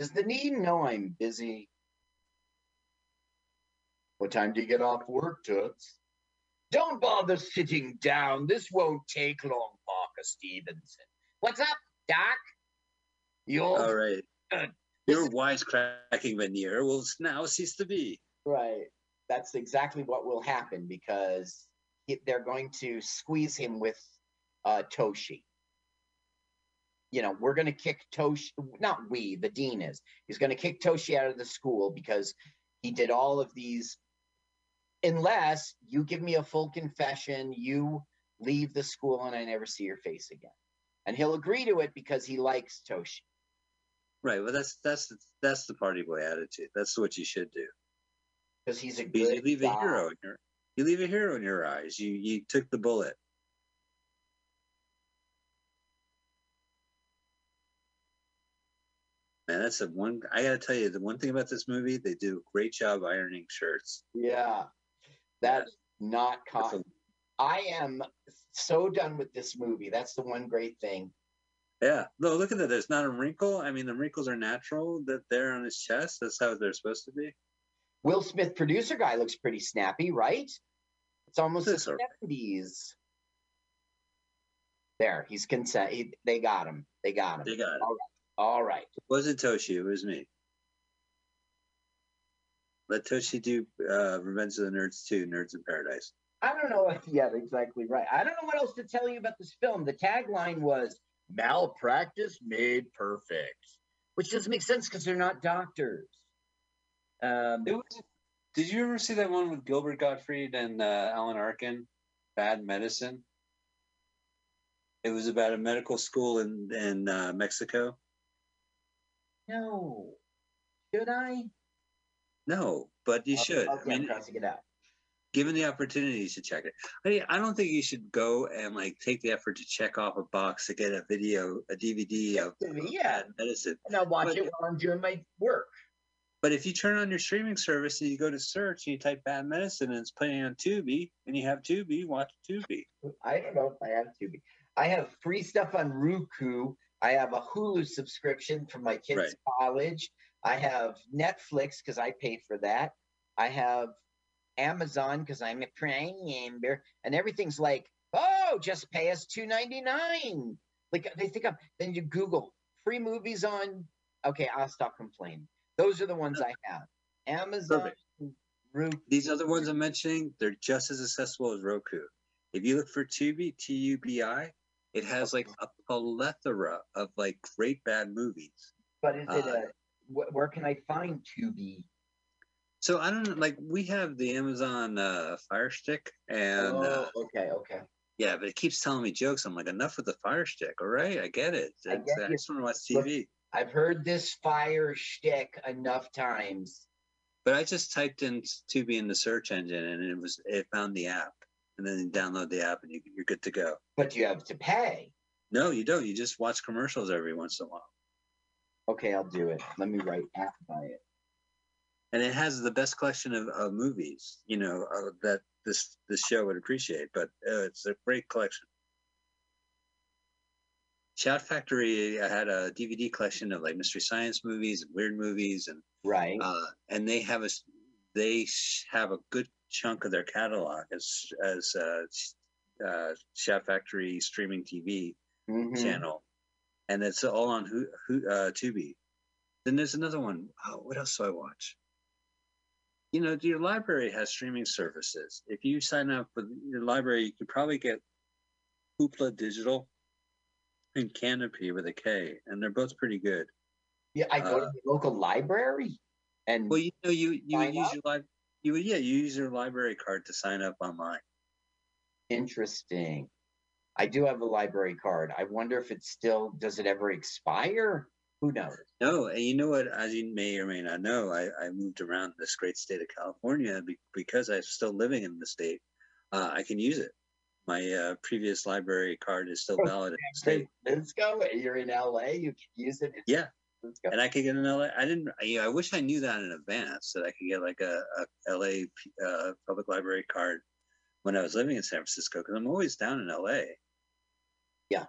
Does the dean know I'm busy? What time do you get off work, Toots? Don't bother sitting down. This won't take long, Parker Stevenson. What's up, Doc? You're All right. Uh, Your wisecracking veneer will now cease to be. Right. That's exactly what will happen because he- they're going to squeeze him with uh, Tochi. You know, we're going to kick Tochi, not we, the dean is. He's going to kick Tochi out of the school because he did all of these. Unless you give me a full confession, you leave the school and I never see your face again. And he'll agree to it because he likes Tochi. Right. Well, that's that's that's the party boy attitude. That's what you should do. Because he's a good you leave a hero in your you leave a hero in your eyes. You you took the bullet. Man, that's the one. I gotta tell you, the one thing about this movie, they do a great job ironing shirts. Yeah, that's not cotton. I am so done with this movie. That's the one great thing. Yeah. No, look at that. There's not a wrinkle. I mean, the wrinkles are natural. That they're on his chest. That's how they're supposed to be. Will Smith, producer guy, looks pretty snappy, right? It's almost the seventies. There, he's consent. He, they got him. They got him. They got it. All right. It wasn't Tochi. It was me. Let Tochi do uh, Revenge of the Nerds 2, Nerds in Paradise. I don't know. If, yeah, exactly right. I don't know what else to tell you about this film. The tagline was "Malpractice made perfect," which doesn't make sense because they're not doctors. Um, It was, did you ever see that one with Gilbert Gottfried and uh, Alan Arkin? Bad Medicine. It was about a medical school in in uh, Mexico. no, should I? No, but you should. Okay, I I'm mean, crossing it out. Given the opportunity, you should check it. I, mean, I don't think you should go and like take the effort to check off a box to get a video, a DVD of, Yeah. Medicine. And I'll watch But- it while I'm doing my work. But if you turn on your streaming service and you go to search and you type Bad Medicine and it's playing on Tubi and you have Tubi, watch Tubi. I don't know if I have to be. I have free stuff on Roku. I have a Hulu subscription for my kids' Right. college. I have Netflix because I pay for that. I have Amazon because I'm a Prime member, and everything's like, oh, just pay us two ninety nine. Like they think I'm. Then you Google free movies on. Okay, I'll stop complaining. Those are the ones I have. Amazon. Roku. These other ones I'm mentioning, they're just as accessible as Roku. If you look for Tubi, T U B I, it has like a plethora of like great bad movies. But is it Uh, a? Wh- where can I find Tubi? So I don't know, like we have the Amazon uh, Fire Stick, and uh, oh, okay, okay. yeah, but it keeps telling me jokes. I'm like, enough with the Fire Stick. All right, I get it. I get I just want to watch Look- TV. I've heard this fire shtick enough times. But I just typed in Tubi in the search engine, and it was it found the app. and then you download the app and you, you're good to go. But you have to pay. No, you don't. You just watch commercials every once in a while. Okay, I'll do it. Let me write app by it. And it has the best collection of, of movies you know uh, that this this show would appreciate but uh, it's a great collection shout factory uh, had a dvd collection of like mystery science movies and weird movies and Right. uh, and they have a they have a good chunk of their catalog as as uh, uh, shout factory streaming tv Mhm. channel and it's all on who who uh tubi then there's another one. Oh, what else do I watch? You know, your library has streaming services. If you sign up with your library, you could probably get Hoopla Digital and Kanopy with a K, and they're both pretty good. Yeah, I go to uh, the local library and Well, you know, you you would use up? your li- you would yeah, you use your library card to sign up online. interesting. I do have a library card. I wonder if it's still does it ever expire? Who knows? No, and you know what? As you may or may not know, I, I moved around this great state of California be, because I'm still living in the state. Uh, I can use it. My uh, previous library card is still valid in the state, Let's go. You're in LA. You can use it. It's- Yeah. And I could get an LA. I didn't. I, I wish I knew that in advance that I could get like a, a LA uh, public library card when I was living in San Francisco because I'm always down in LA. Yeah,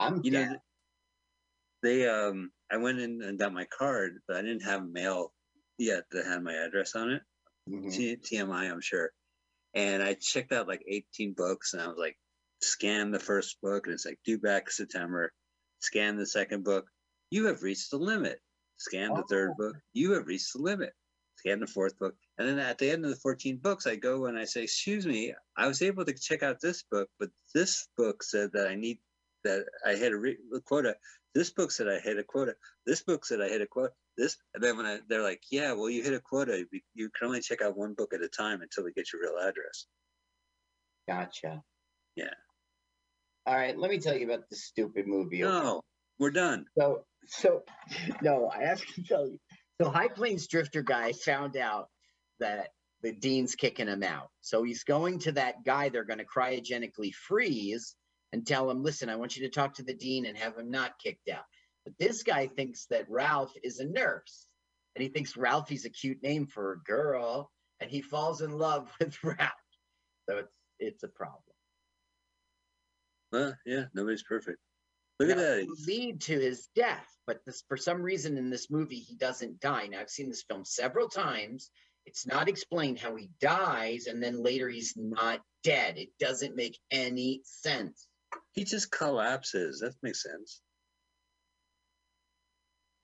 I'm You know, down. They um, I went in and got my card, but I didn't have mail yet that had my address on it. Mhm. T- TMI, I'm sure. And I checked out like 18 books and I was like, scan the first book and it's like due back September. Scan the second book. You have reached the limit. Scan the third Oh. book. You have reached the limit. Scan the fourth book. And then at the end of the 14 books, I go and I say, excuse me, I was able to check out this book, but this book said that I need that I had a, re- a quota. This book said I hit a quota. This book said I hit a quota. This, and then when I, they're like, yeah, well, you hit a quota. You- You can only check out one book at a time until we get your real address. Gotcha. Yeah. All right. Let me tell you about this stupid movie. No, we're done. So, so *laughs* no, I have to tell you. So, High Plains Drifter guy found out that the dean's kicking him out. So he's going to that guy they're going to cryogenically freeze and tell him, "Listen, I want you to talk to the dean and have him not kicked out." But this guy thinks that Ralph is a nurse, and he thinks Ralphie's a cute name for a girl, and he falls in love *laughs* with Ralph. So it's it's a problem. Well, yeah, nobody's perfect. Look at that. lead to his death, but this, for some reason in this movie he doesn't die. Now I've seen this film several times. It's not explained how he dies, and then later he's not dead. It doesn't make any sense. He just collapses. That makes sense.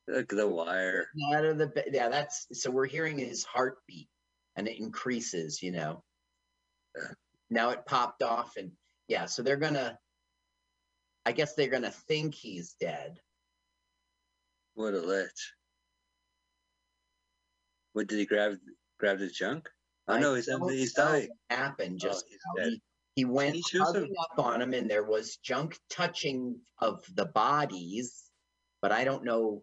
Like the wire. Out of the yeah, that's so we're hearing his heartbeat, and it increases. You know. Yeah. Now it popped off, and yeah, so they're gonna. I guess they're gonna think he's dead. What a lich. What did he grab? Grab his junk? Oh I no, he's he's dying. happened Oh, just dead. He, went hugging up on him, and there was junk touching of the bodies, but I don't know.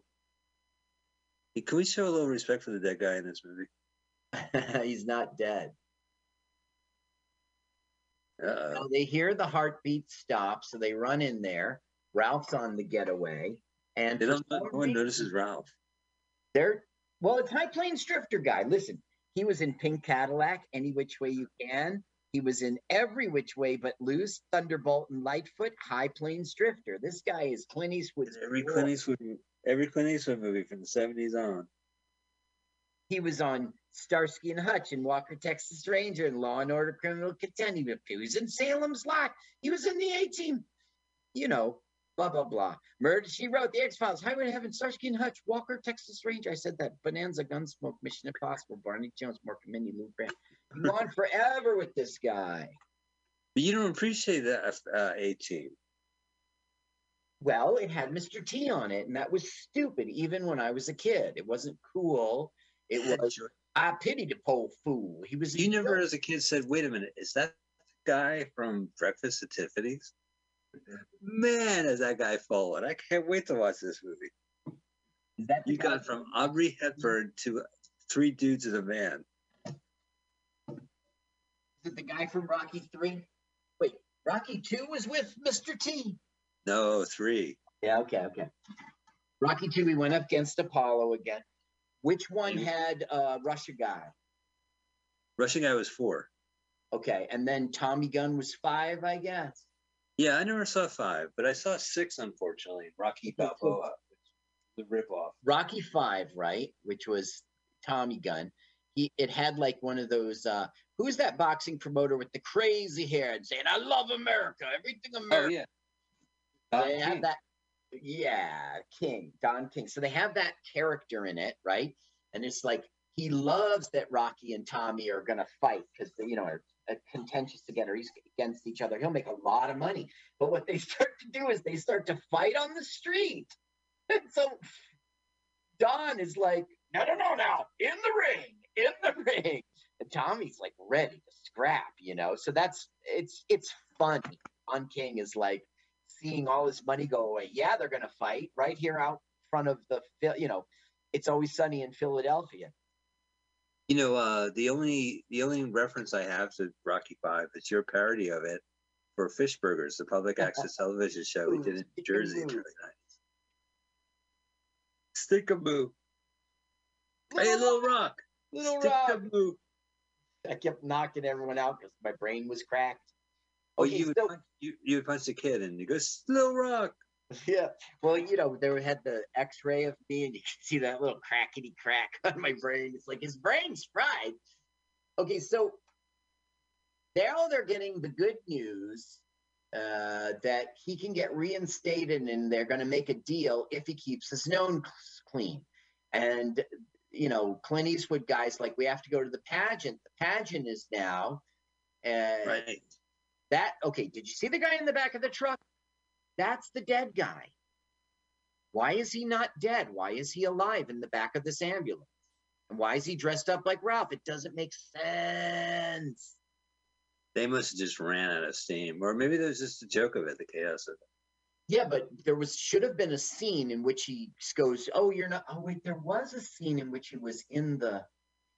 Hey, Can we show a little respect for the dead guy in this movie? *laughs* he's not dead. Uh So they hear the heartbeat stop, so they run in there. Ralph's on the getaway, and They don't. No one notices Ralph. They're well, it's High Plains Drifter guy. Listen, he was in Pink Cadillac, Any Which Way You Can. He was in Every Which Way But Loose, Thunderbolt and Lightfoot, High Plains Drifter. This guy is Clint Eastwood's Every. Clint Eastwood, every Clint Eastwood movie from the seventies on. He was on Starsky and Hutch and Walker, Texas Ranger and Law and Order Criminal Containment. He was in Salem's Lot. He was in the A Team. You know, blah blah blah. Murder. She wrote the X Files, Highway to Heaven, Starsky and Hutch, Walker, Texas Ranger. I said that. Bonanza, Gunsmoke, Mission Impossible, Barney Jones, Mork and Mindy, Lou Grant. You go on forever with this guy. But you don't appreciate that uh, A team. Well, it had Mr. T on it, and that was stupid. Even when I was a kid, it wasn't cool. It *laughs* was. I pity the poor fool. He was. You never, as a kid, said, "Wait a minute, is that the guy from Breakfast at Tiffany's?" Man, is that guy forward! I can't wait to watch this movie. Is that You got from Audrey Hepburn to three dudes and a man. Is it the guy from Rocky Three? Wait, Rocky Two was with Mr. T. No, three. Yeah, okay, okay. Rocky Two, we went up against Apollo again. Which one Mhm. had uh Russia guy? Russian guy was four. Okay, and then Tommy Gunn was five, I guess. Yeah, I never saw five, but I saw six, unfortunately. Rocky *laughs* Balboa, the ripoff. Rocky Five, right? Which was Tommy Gunn. He it had like one of those uh who's that boxing promoter with the crazy hair and saying, I love America, everything Oh America. yeah. they Don have that yeah king don king. So they have that character in it right? And it's like he loves that rocky and tommy are gonna fight because you know are uh, contentious together he's against each other. He'll make a lot of money. But what they *laughs* start to do is they start to fight on the street. *laughs* And so don is like no no no no in the ring in the *laughs* ring tommy's like ready to scrap you know so that's it's it's funny don king is like seeing all his money go away. Yeah, they're to fight right here out front of the, you know, it's always sunny in Philadelphia. You know, uh, the only the only reference I have to Rocky Five is your parody of it for Fish Burgers, the public *laughs* access television show we did in New Jersey in the early nineties. Stickaboo. Hey, Little Rock. Little Rock. I kept knocking everyone out because my brain was cracked. Oh, Okay, you would so- punch, you you would punch the kid and you go Slow Rock. *laughs* Yeah. Well, you know, they had the X-ray of me, and *laughs* you can see that little crackety crack *laughs* on my brain. It's like his brain's fried. Okay, so now they're getting the good news uh, that he can get reinstated, and they're going to make a deal if he keeps his nose clean. And you know, Clint Eastwood guys like we have to go to the pageant. The pageant is now. and Right. that okay, did you see the guy in the back of the truck? That's the dead guy. Why is he not dead? Why is he alive in the back of this ambulance? And why is he dressed up like Ralph? It doesn't make sense. They must have just ran out of steam, or maybe there's just a joke of it, the chaos of it. Yeah, but there was should have been a scene in which he goes, "Oh, you're not." Oh, wait, there was a scene in which he was in the.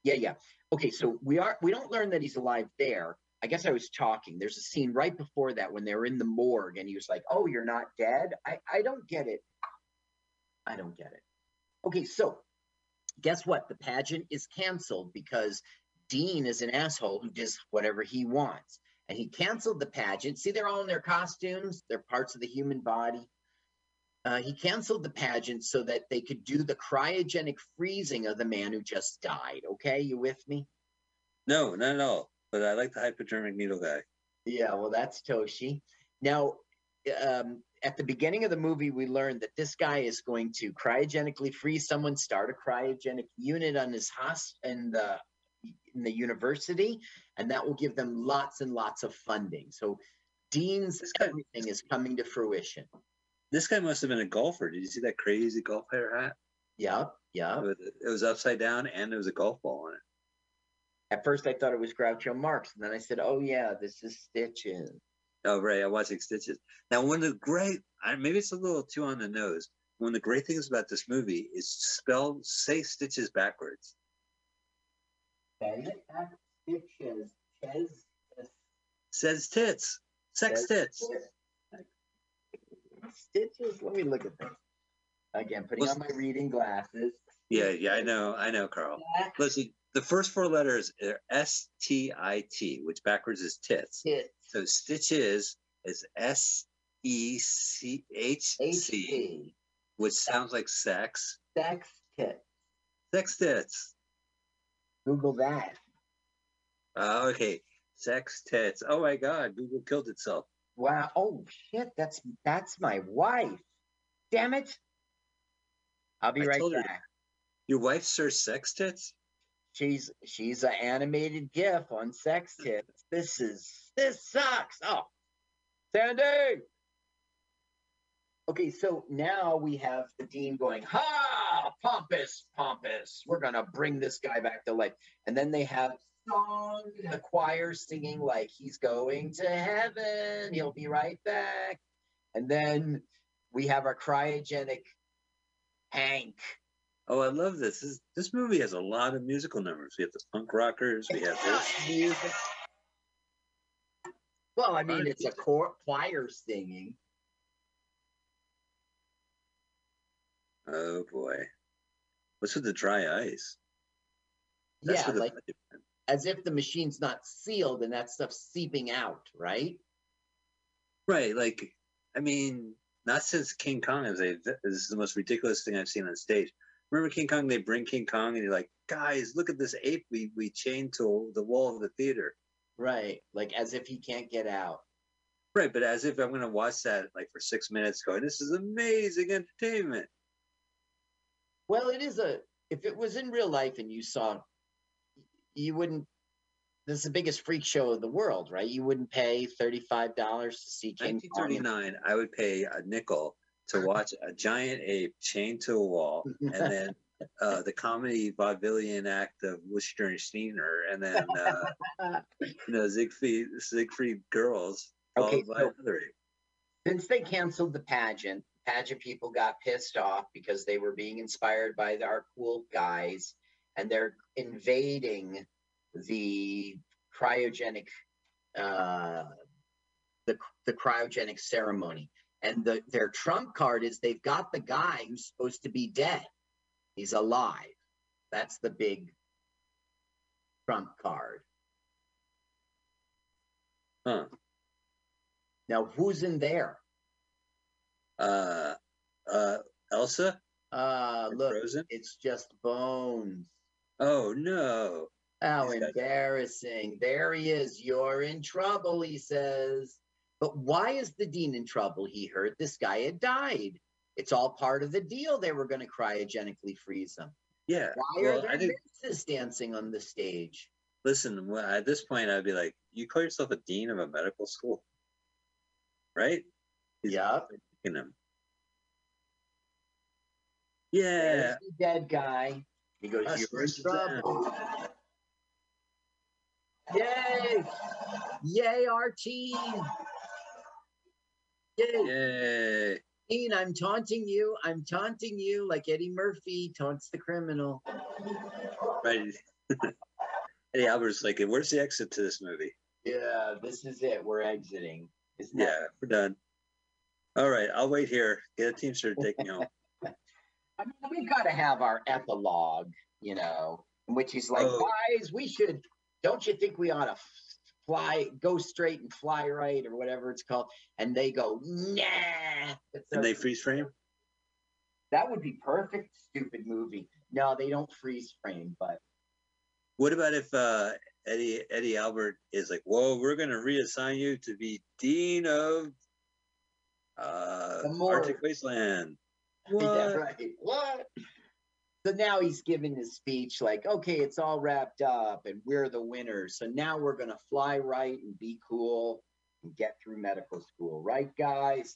Yeah, yeah. Okay, so we are we don't learn that he's alive there. I guess I was talking. There's a scene right before that when they were in the morgue, and he was like, "Oh, you're not dead." I I don't get it. I don't get it. Okay, so guess what? The pageant is canceled because Dean is an asshole who does whatever he wants. And he canceled the pageant. See, they're all in their costumes, they're parts of the human body. Uh, he canceled the pageant so that they could do the cryogenic freezing of the man who just died. Okay, you with me? No, not at all. But I like the hypodermic needle guy. Yeah, well, that's Tochi. Now, um, at the beginning of the movie, we learned that this guy is going to cryogenically freeze someone, start a cryogenic unit on his house in the in the university, and that will give them lots and lots of funding. So, Dean's everything is coming to fruition. This guy must have been a golfer. Did you see that crazy golf player hat? Yep, yep. It was, it was upside down and there was a golf ball on it. At first, I thought it was Groucho Marx, and then I said, "Oh yeah, this is Stitches." Oh, right. I'm watching Stitches. Now, one of the great, I, maybe it's a little too on the nose. One of the great things about this movie is spell, say Stitches backwards. Say it back, Stitches. Ches. Says tits. Sex tits. Stitches. Let me look at this again. Putting What's- on my reading glasses. Yeah, yeah, I know. I know, Carl. Listen, the first four letters are S T I T, which backwards is tits. Tits. So Stitches is S E C H C. which sounds like sex. Sex tits. Sex tits. Google that. Oh, okay. Sex tits. Oh my God, Google killed itself. Wow. Oh shit. That's that's my wife. Damn it. I'll be I right back. Your wife serves sex tits? She's she's an animated GIF on sex tits. This is this sucks. Oh, Sandy. Okay, so now we have the dean going, ha, pompous, pompous. We're gonna bring this guy back to life. And then they have song, the choir singing like he's going to heaven. He'll be right back. And then we have our cryogenic Hank. Oh, I love this. This this movie has a lot of musical numbers. We have the punk rockers. We have this. Music. Well, I mean, it's a choir, choir singing. Oh boy. What's with the dry ice? That's yeah, like as if the machine's not sealed and that stuff's seeping out, right? right. Like, I mean, not since King Kong is a this is the most ridiculous thing I've seen on stage. Remember King Kong? They bring King Kong and you're like, guys, look at this ape we we chained to the wall of the theater. Right. Like as if he can't get out. Right, but as if I'm gonna watch that like for six minutes, going, this is amazing entertainment. Well, it is a. If it was in real life and you saw, you wouldn't. This is the biggest freak show of the world, right? You wouldn't pay thirty-five dollars to see King Kong. 1939, I would pay a nickel to *laughs* watch a giant ape chained to a wall, and then uh, the comedy vaudevillian act of Worcester Steiner, and then uh, *laughs* you know Ziegfeld Ziegfeld girls, Okay, so- Since they canceled the pageant, pageant people got pissed off because they were being inspired by our cool guys, and they're invading the cryogenic, uh, the the cryogenic ceremony. And the their trump card is they've got the guy who's supposed to be dead. He's alive. That's the big trump card. Huh. Now, who's in there? Uh, uh, Elsa, Uh, look, Frozen. it's just bones. Oh no! How guys- embarrassing. There he is. You're in trouble, he says. But why is the dean in trouble? He heard this guy had died. It's all part of the deal. They were going to cryogenically freeze him. Yeah. Why well, are there think dancing on the stage? listen. well, At this point, I'd be like, you call yourself a dean of a medical school, right? He's Yup. Him. Yeah. There's the dead guy. He goes, Us You're in versus them." trouble. Yay! Yay, our team! Yay! Yay. Dean, I'm taunting you. I'm taunting you like Eddie Murphy taunts the criminal. Right. *laughs* Eddie Albert's like, where's the exit to this movie? Yeah, this is it. We're exiting. Isn't Yeah, that- we're done. All right, I'll wait here. Get a teamster to take me home. *laughs* I mean, we've got to have our epilogue, you know, in which he's like, Oh. guys, we should, don't you think we ought to fly, go straight and fly right or whatever it's called? And they go, nah. It's And they freeze frame? that would be perfect, stupid movie. No, they don't freeze frame, but What about if uh, Eddie Eddie Albert is like, whoa, we're gonna reassign you to be dean of uh, The morgue. Arctic Wasteland? *laughs* Yeah, What? right. What? So now he's giving his speech like, okay, it's all wrapped up and we're the winners. So now we're going to fly right and be cool and get through medical school. Right, guys?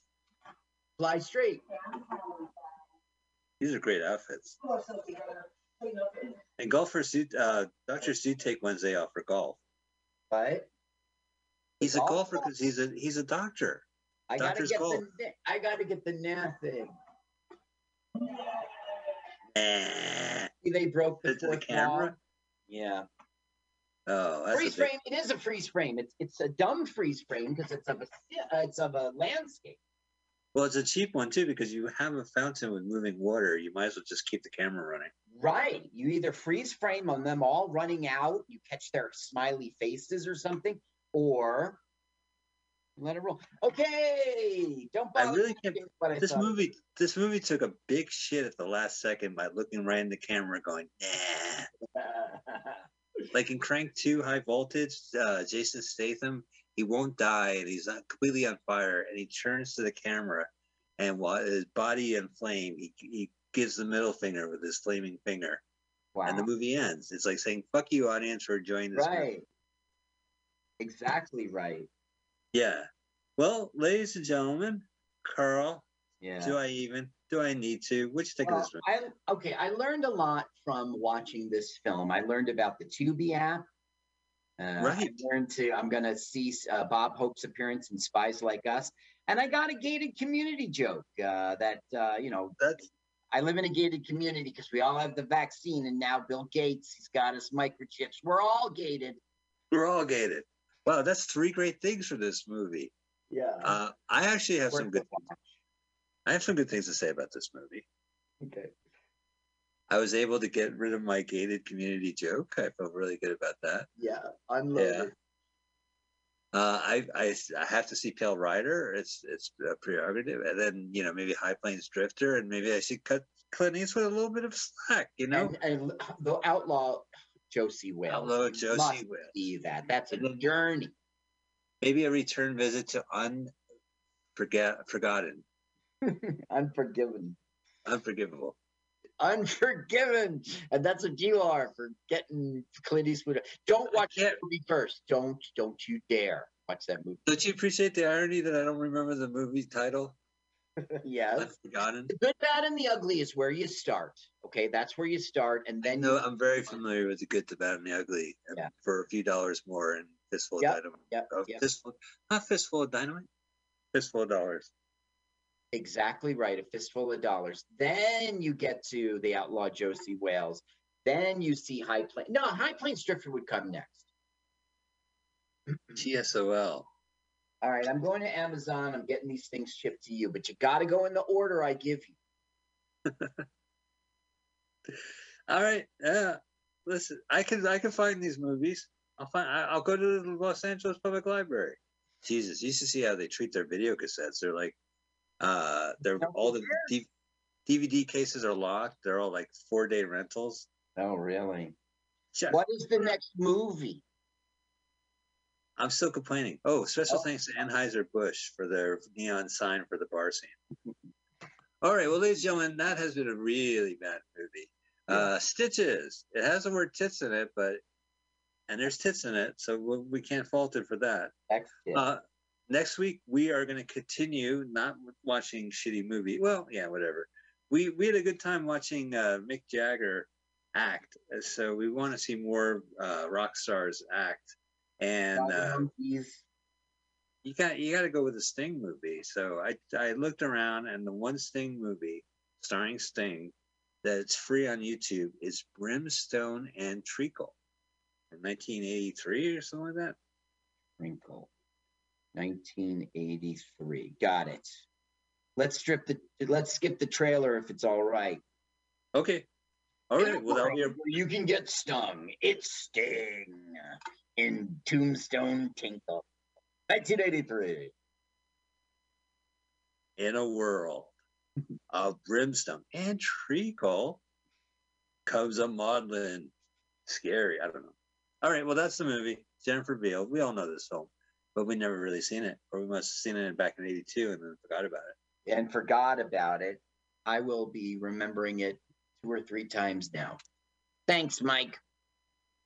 Fly straight. These are great outfits. And golfers do, uh, doctors do take Wednesday off for golf. Right? He's a golfer because he's a he's a doctor. I got to Doctor's get the I got to get the nah thing. Eh. See, They broke the, the camera? wall. Yeah. Oh, freeze big- frame. It is a freeze frame. It's it's a dumb freeze frame because it's of a uh, it's of a landscape. Well, it's a cheap one too because you have a fountain with moving water. You might as well just keep the camera running. Right. You either freeze frame on them all running out, you catch their smiley faces or something, or let it roll. Okay. Don't I really can't- I This movie, this movie took a big shit at the last second by looking right in the camera, going, "Nah." Like in Crank Two, High Voltage, uh, Jason Statham, he won't die, and he's not completely on fire, and he turns to the camera, and while his body in flame, he he gives the middle finger with his flaming finger, wow. and the movie ends. It's like saying, "Fuck you, audience, for enjoying this." movie." right. Exactly right. Yeah. Well, ladies and gentlemen, Carl, Yeah. do I even? Do I need to? What you think of this one? I, okay, I learned a lot from watching this film. I learned about the Tubi app. Uh, Right. I learned to. I'm gonna see uh, Bob Hope's appearance in Spies Like Us, and I got a gated community joke uh, that uh, you know That's I live in a gated community because we all have the vaccine, and now Bill Gates he's got us microchips. We're all gated. we're all gated. Wow, that's three great things for this movie. Yeah. Uh, I actually have some good. I have some good things to say about this movie. Okay. I was able to get rid of my gated community joke. I felt really good about that. Yeah. Unloaded. Uh, I, I I have to see Pale Rider. It's it's a prerogative, and then you know maybe High Plains Drifter, and maybe I should cut Clint Eastwood a little bit of slack. You know, And, and the outlaw Josey Wales. You Josey must Wales. See that. That's a journey. maybe a return visit to unforget forgotten, *laughs* Unforgiven. unforgivable. Unforgiven. And that's what you are for getting Clint Eastwood. Don't watch that movie first. Don't don't you dare watch that movie. Don't you appreciate the irony that I don't remember the movie title? Yes. Unforgotten. The good, bad, and the ugly is where you start. Okay, that's where you start, and then you, I'm very familiar with the good, the bad, and the ugly. and Yeah. For a few dollars more and fistful Yep, of dynamite. yep, uh, yep. Fistful, not fistful of dynamite. Fistful of dollars. exactly right. A fistful of dollars. Then you get to the outlaw Josey Wales. Then you see High Plains. No, High Plains Drifter would come next. TSOL. All right, I'm going to Amazon. I'm getting these things shipped to you, but you got to go in the order I give you. *laughs* All right. Yeah. Listen, I can I can find these movies. I'll find. I- I'll go to the Los Angeles Public Library. Jesus, you should see how they treat their video cassettes. They're like, uh, they're No, all the D- DVD cases are locked. They're all like four day rentals. Oh, really? Jeff, What is the next movie? I'm still complaining. Oh, special Oh. thanks to Anheuser Busch for their neon sign for the bar scene. all right, well, ladies and gentlemen, that has been a really bad movie. Uh, Stitches. It has the word tits in it, but and there's tits in it, so we, we can't fault it for that. Next. Uh, next week we are going to continue not watching shitty movie. Well, yeah, whatever. We we had a good time watching uh, Mick Jagger act, so we want to see more uh, rock stars act. And uh, you got you got to go with the Sting movie. So I I looked around, and the one Sting movie starring Sting that's free on YouTube is Brimstone and Treacle in 1983 or something like that. Wrinkle. 1983. Got it. Let's strip the. Let's skip the trailer if it's all right. Okay. All right. Well, that'll be a You can get stung. It's Sting in Tombstone Tinkle. 1983. in a world of brimstone and treacle comes a maudlin scary i don't know all right well that's the movie jennifer beal we all know this film but we never really seen it or we must have seen it back in 82 and then forgot about it And forgot about it. I will be remembering it two or three times now. Thanks, Mike.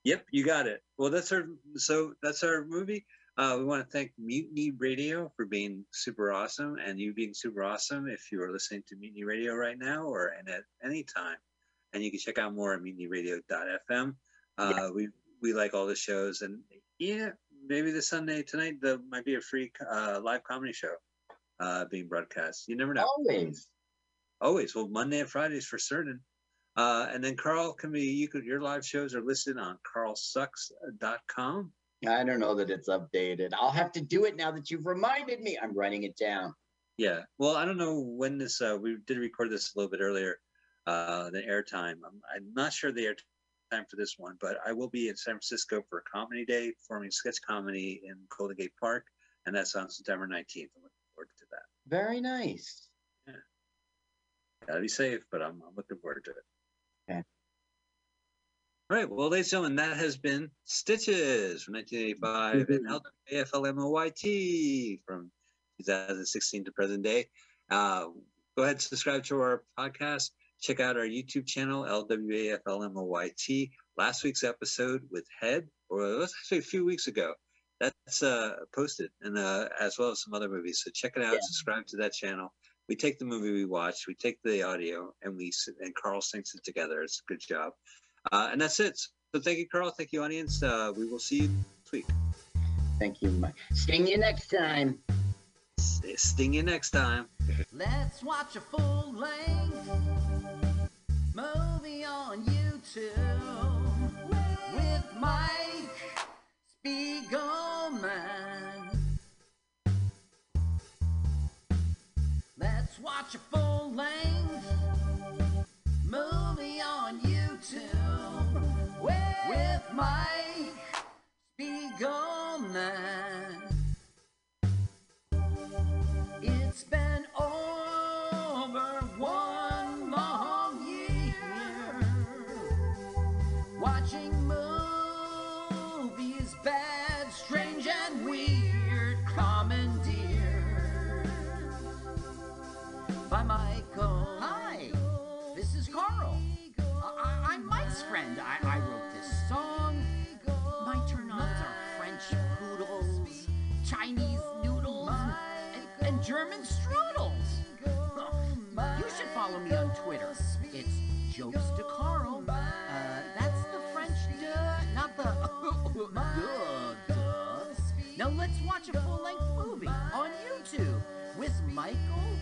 Yep you got it well that's our so that's our movie uh, we want to thank Mutiny Radio for being super awesome, and you being super awesome if you are listening to Mutiny Radio right now or and at any time. And you can check out more at mutinyradio.fm. Uh, We we like all the shows, and yeah, maybe this Sunday tonight there might be a free uh, live comedy show uh, being broadcast. You never know. Always. Always. Well, Monday and Fridays for certain. Uh, and then Carl can be you could your live shows are listed on carlsucks.com. I don't know that it's updated. I'll have to do it now that you've reminded me. I'm writing it down. Yeah. Well, I don't know when this. Uh, we did record this a little bit earlier. Uh, the airtime. I'm, I'm not sure the airtime for this one, but I will be in San Francisco for a comedy day, performing sketch comedy in Golden Gate Park, and that's on September 19th. I'm looking forward to that. Very nice. Yeah. Gotta be safe, but I'm, I'm looking forward to it. Okay. All right. Well, ladies and gentlemen, that has been Stitches from 1985 and LWAFLMOYT from 2016 to present day. Uh, go ahead and subscribe to our podcast. Check out our YouTube channel, LWAFLMOYT. Last week's episode with Head, or it was actually a few weeks ago. That's uh, posted, and uh, as well as some other movies. So check it out. Yeah. Subscribe to that channel. We take the movie we watch, we take the audio, and we and Carl syncs it together. It's a good job, uh, and that's it. So thank you, Carl. Thank you, audience. Uh, we will see you next week. Thank you, Mike. Sting you next time. Sting you next time. Let's watch a full length movie on YouTube with Mike Spiegelman. watch a full length movie on YouTube with, Mike Spiegelman. German strudels. You should follow me on Twitter. It's Jokes to Carl. Uh, that's the French duh, not the *laughs* duh, duh. Now let's watch a full-length movie on YouTube with Michael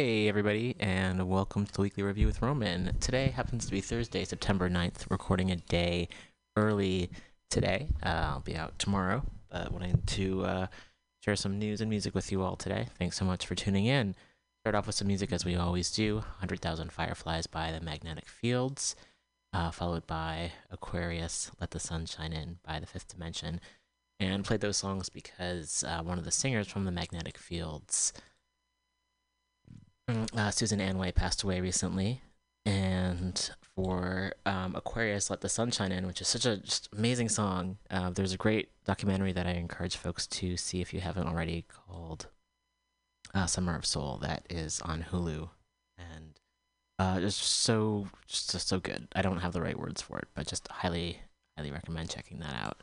Hey, everybody, and welcome to the weekly review with Roman. Today happens to be Thursday, September 9th, recording a day early today. Uh, I'll be out tomorrow, but wanted to uh, share some news and music with you all today. Thanks so much for tuning in. Start off with some music as we always do 100,000 Fireflies by the Magnetic Fields, uh, followed by Aquarius, Let the Sun Shine In by the Fifth Dimension. And played those songs because uh, one of the singers from the Magnetic Fields uh, Susan Anway passed away recently, and for um, Aquarius, "Let the Sunshine In," which is such a just amazing song. Uh, there's a great documentary that I encourage folks to see if you haven't already, called uh, "Summer of Soul," that is on Hulu, and uh, it's so just, just so good. I don't have the right words for it, but just highly highly recommend checking that out.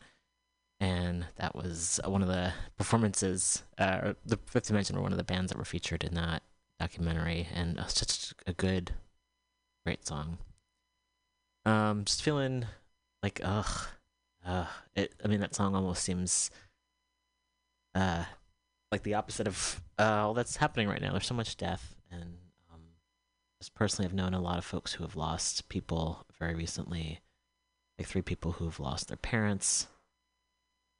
And that was one of the performances. Uh, the Fifth Dimension were one of the bands that were featured in that documentary and uh, such a good great song. Um just feeling like ugh uh it i mean that song almost seems uh like the opposite of uh all that's happening right now. There's so much death and um just personally i've known a lot of folks who have lost people very recently like three people who have lost their parents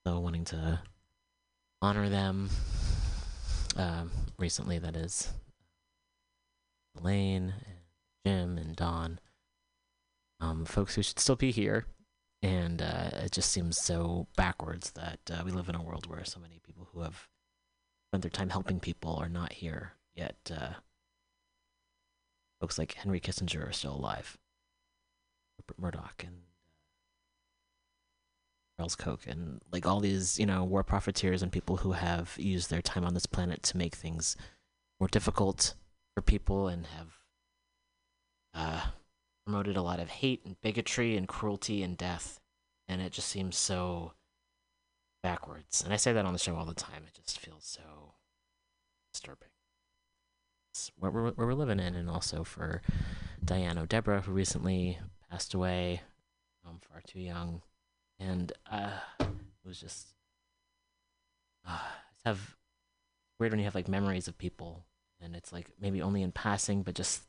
so wanting to honor them um recently that is Elaine and Jim and Don, um, folks who should still be here. And uh, it just seems so backwards that uh, we live in a world where so many people who have spent their time helping people are not here yet. Uh, folks like Henry Kissinger are still alive, Rupert Murdoch and Charles Koch, and like all these, you know, war profiteers and people who have used their time on this planet to make things more difficult for people and have uh, promoted a lot of hate and bigotry and cruelty and death. And it just seems so backwards. And I say that on the show all the time. It just feels so disturbing. It's what we're, what we're living in. And also for Diane O'Debra, who recently passed away, um, far too young. And uh, it was just. Uh, have weird when you have like memories of people and it's like maybe only in passing, but just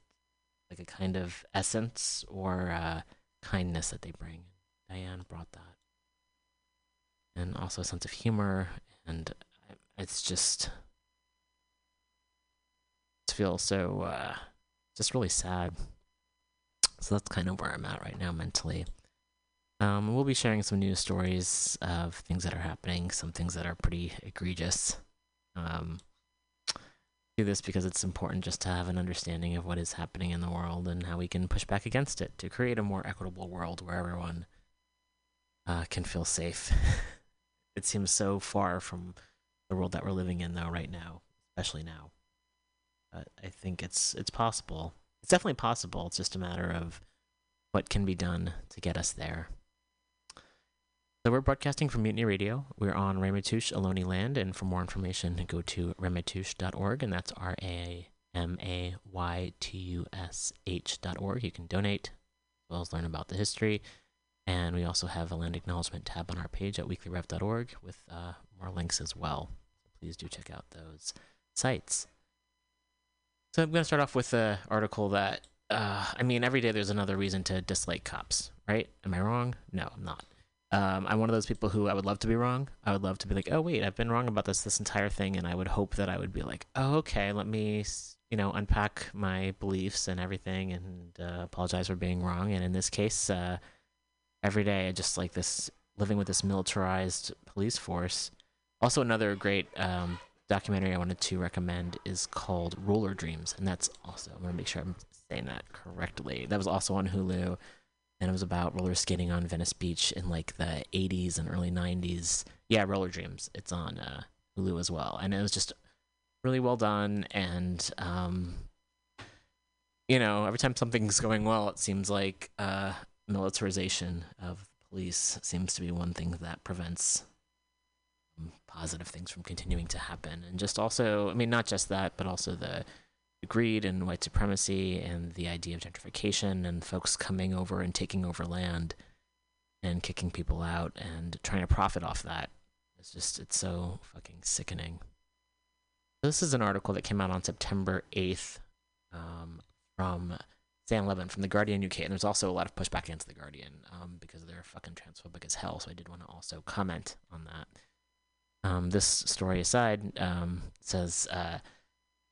like a kind of essence or uh, kindness that they bring. Diane brought that, and also a sense of humor, and it's just it feels so uh, just really sad. So that's kind of where I'm at right now mentally. Um, we'll be sharing some news stories of things that are happening, some things that are pretty egregious. Um, do this because it's important just to have an understanding of what is happening in the world and how we can push back against it to create a more equitable world where everyone uh, can feel safe. *laughs* it seems so far from the world that we're living in, though, right now, especially now. But I think it's it's possible. It's definitely possible. It's just a matter of what can be done to get us there. So we're broadcasting from Mutiny Radio. We're on Ramaytush Ohlone Land, and for more information, go to ramaytush.org, and that's R A M A Y T U S H dot org. You can donate as well as learn about the history. And we also have a land acknowledgement tab on our page at weeklyrev.org with uh, more links as well. Please do check out those sites. So I'm going to start off with an article that, uh, I mean, every day there's another reason to dislike cops, right? Am I wrong? No, I'm not. Um, I'm one of those people who I would love to be wrong. I would love to be like, oh wait, I've been wrong about this this entire thing, and I would hope that I would be like, oh okay, let me you know unpack my beliefs and everything, and uh, apologize for being wrong. And in this case, uh, every day I just like this living with this militarized police force. Also, another great um, documentary I wanted to recommend is called Roller Dreams, and that's also I'm gonna make sure I'm saying that correctly. That was also on Hulu and it was about roller skating on Venice Beach in like the 80s and early 90s. Yeah, Roller Dreams. It's on uh, Hulu as well, and it was just really well done. And um, you know, every time something's going well, it seems like uh, militarization of police seems to be one thing that prevents um, positive things from continuing to happen. And just also, I mean, not just that, but also the greed and white supremacy and the idea of gentrification and folks coming over and taking over land and kicking people out and trying to profit off that. It's just, it's so fucking sickening. This is an article that came out on September 8th um, from Sam Levin from the Guardian UK, and there's also a lot of pushback against the Guardian um, because they're fucking transphobic as hell. So I did want to also comment on that. Um, this story aside, um, says uh,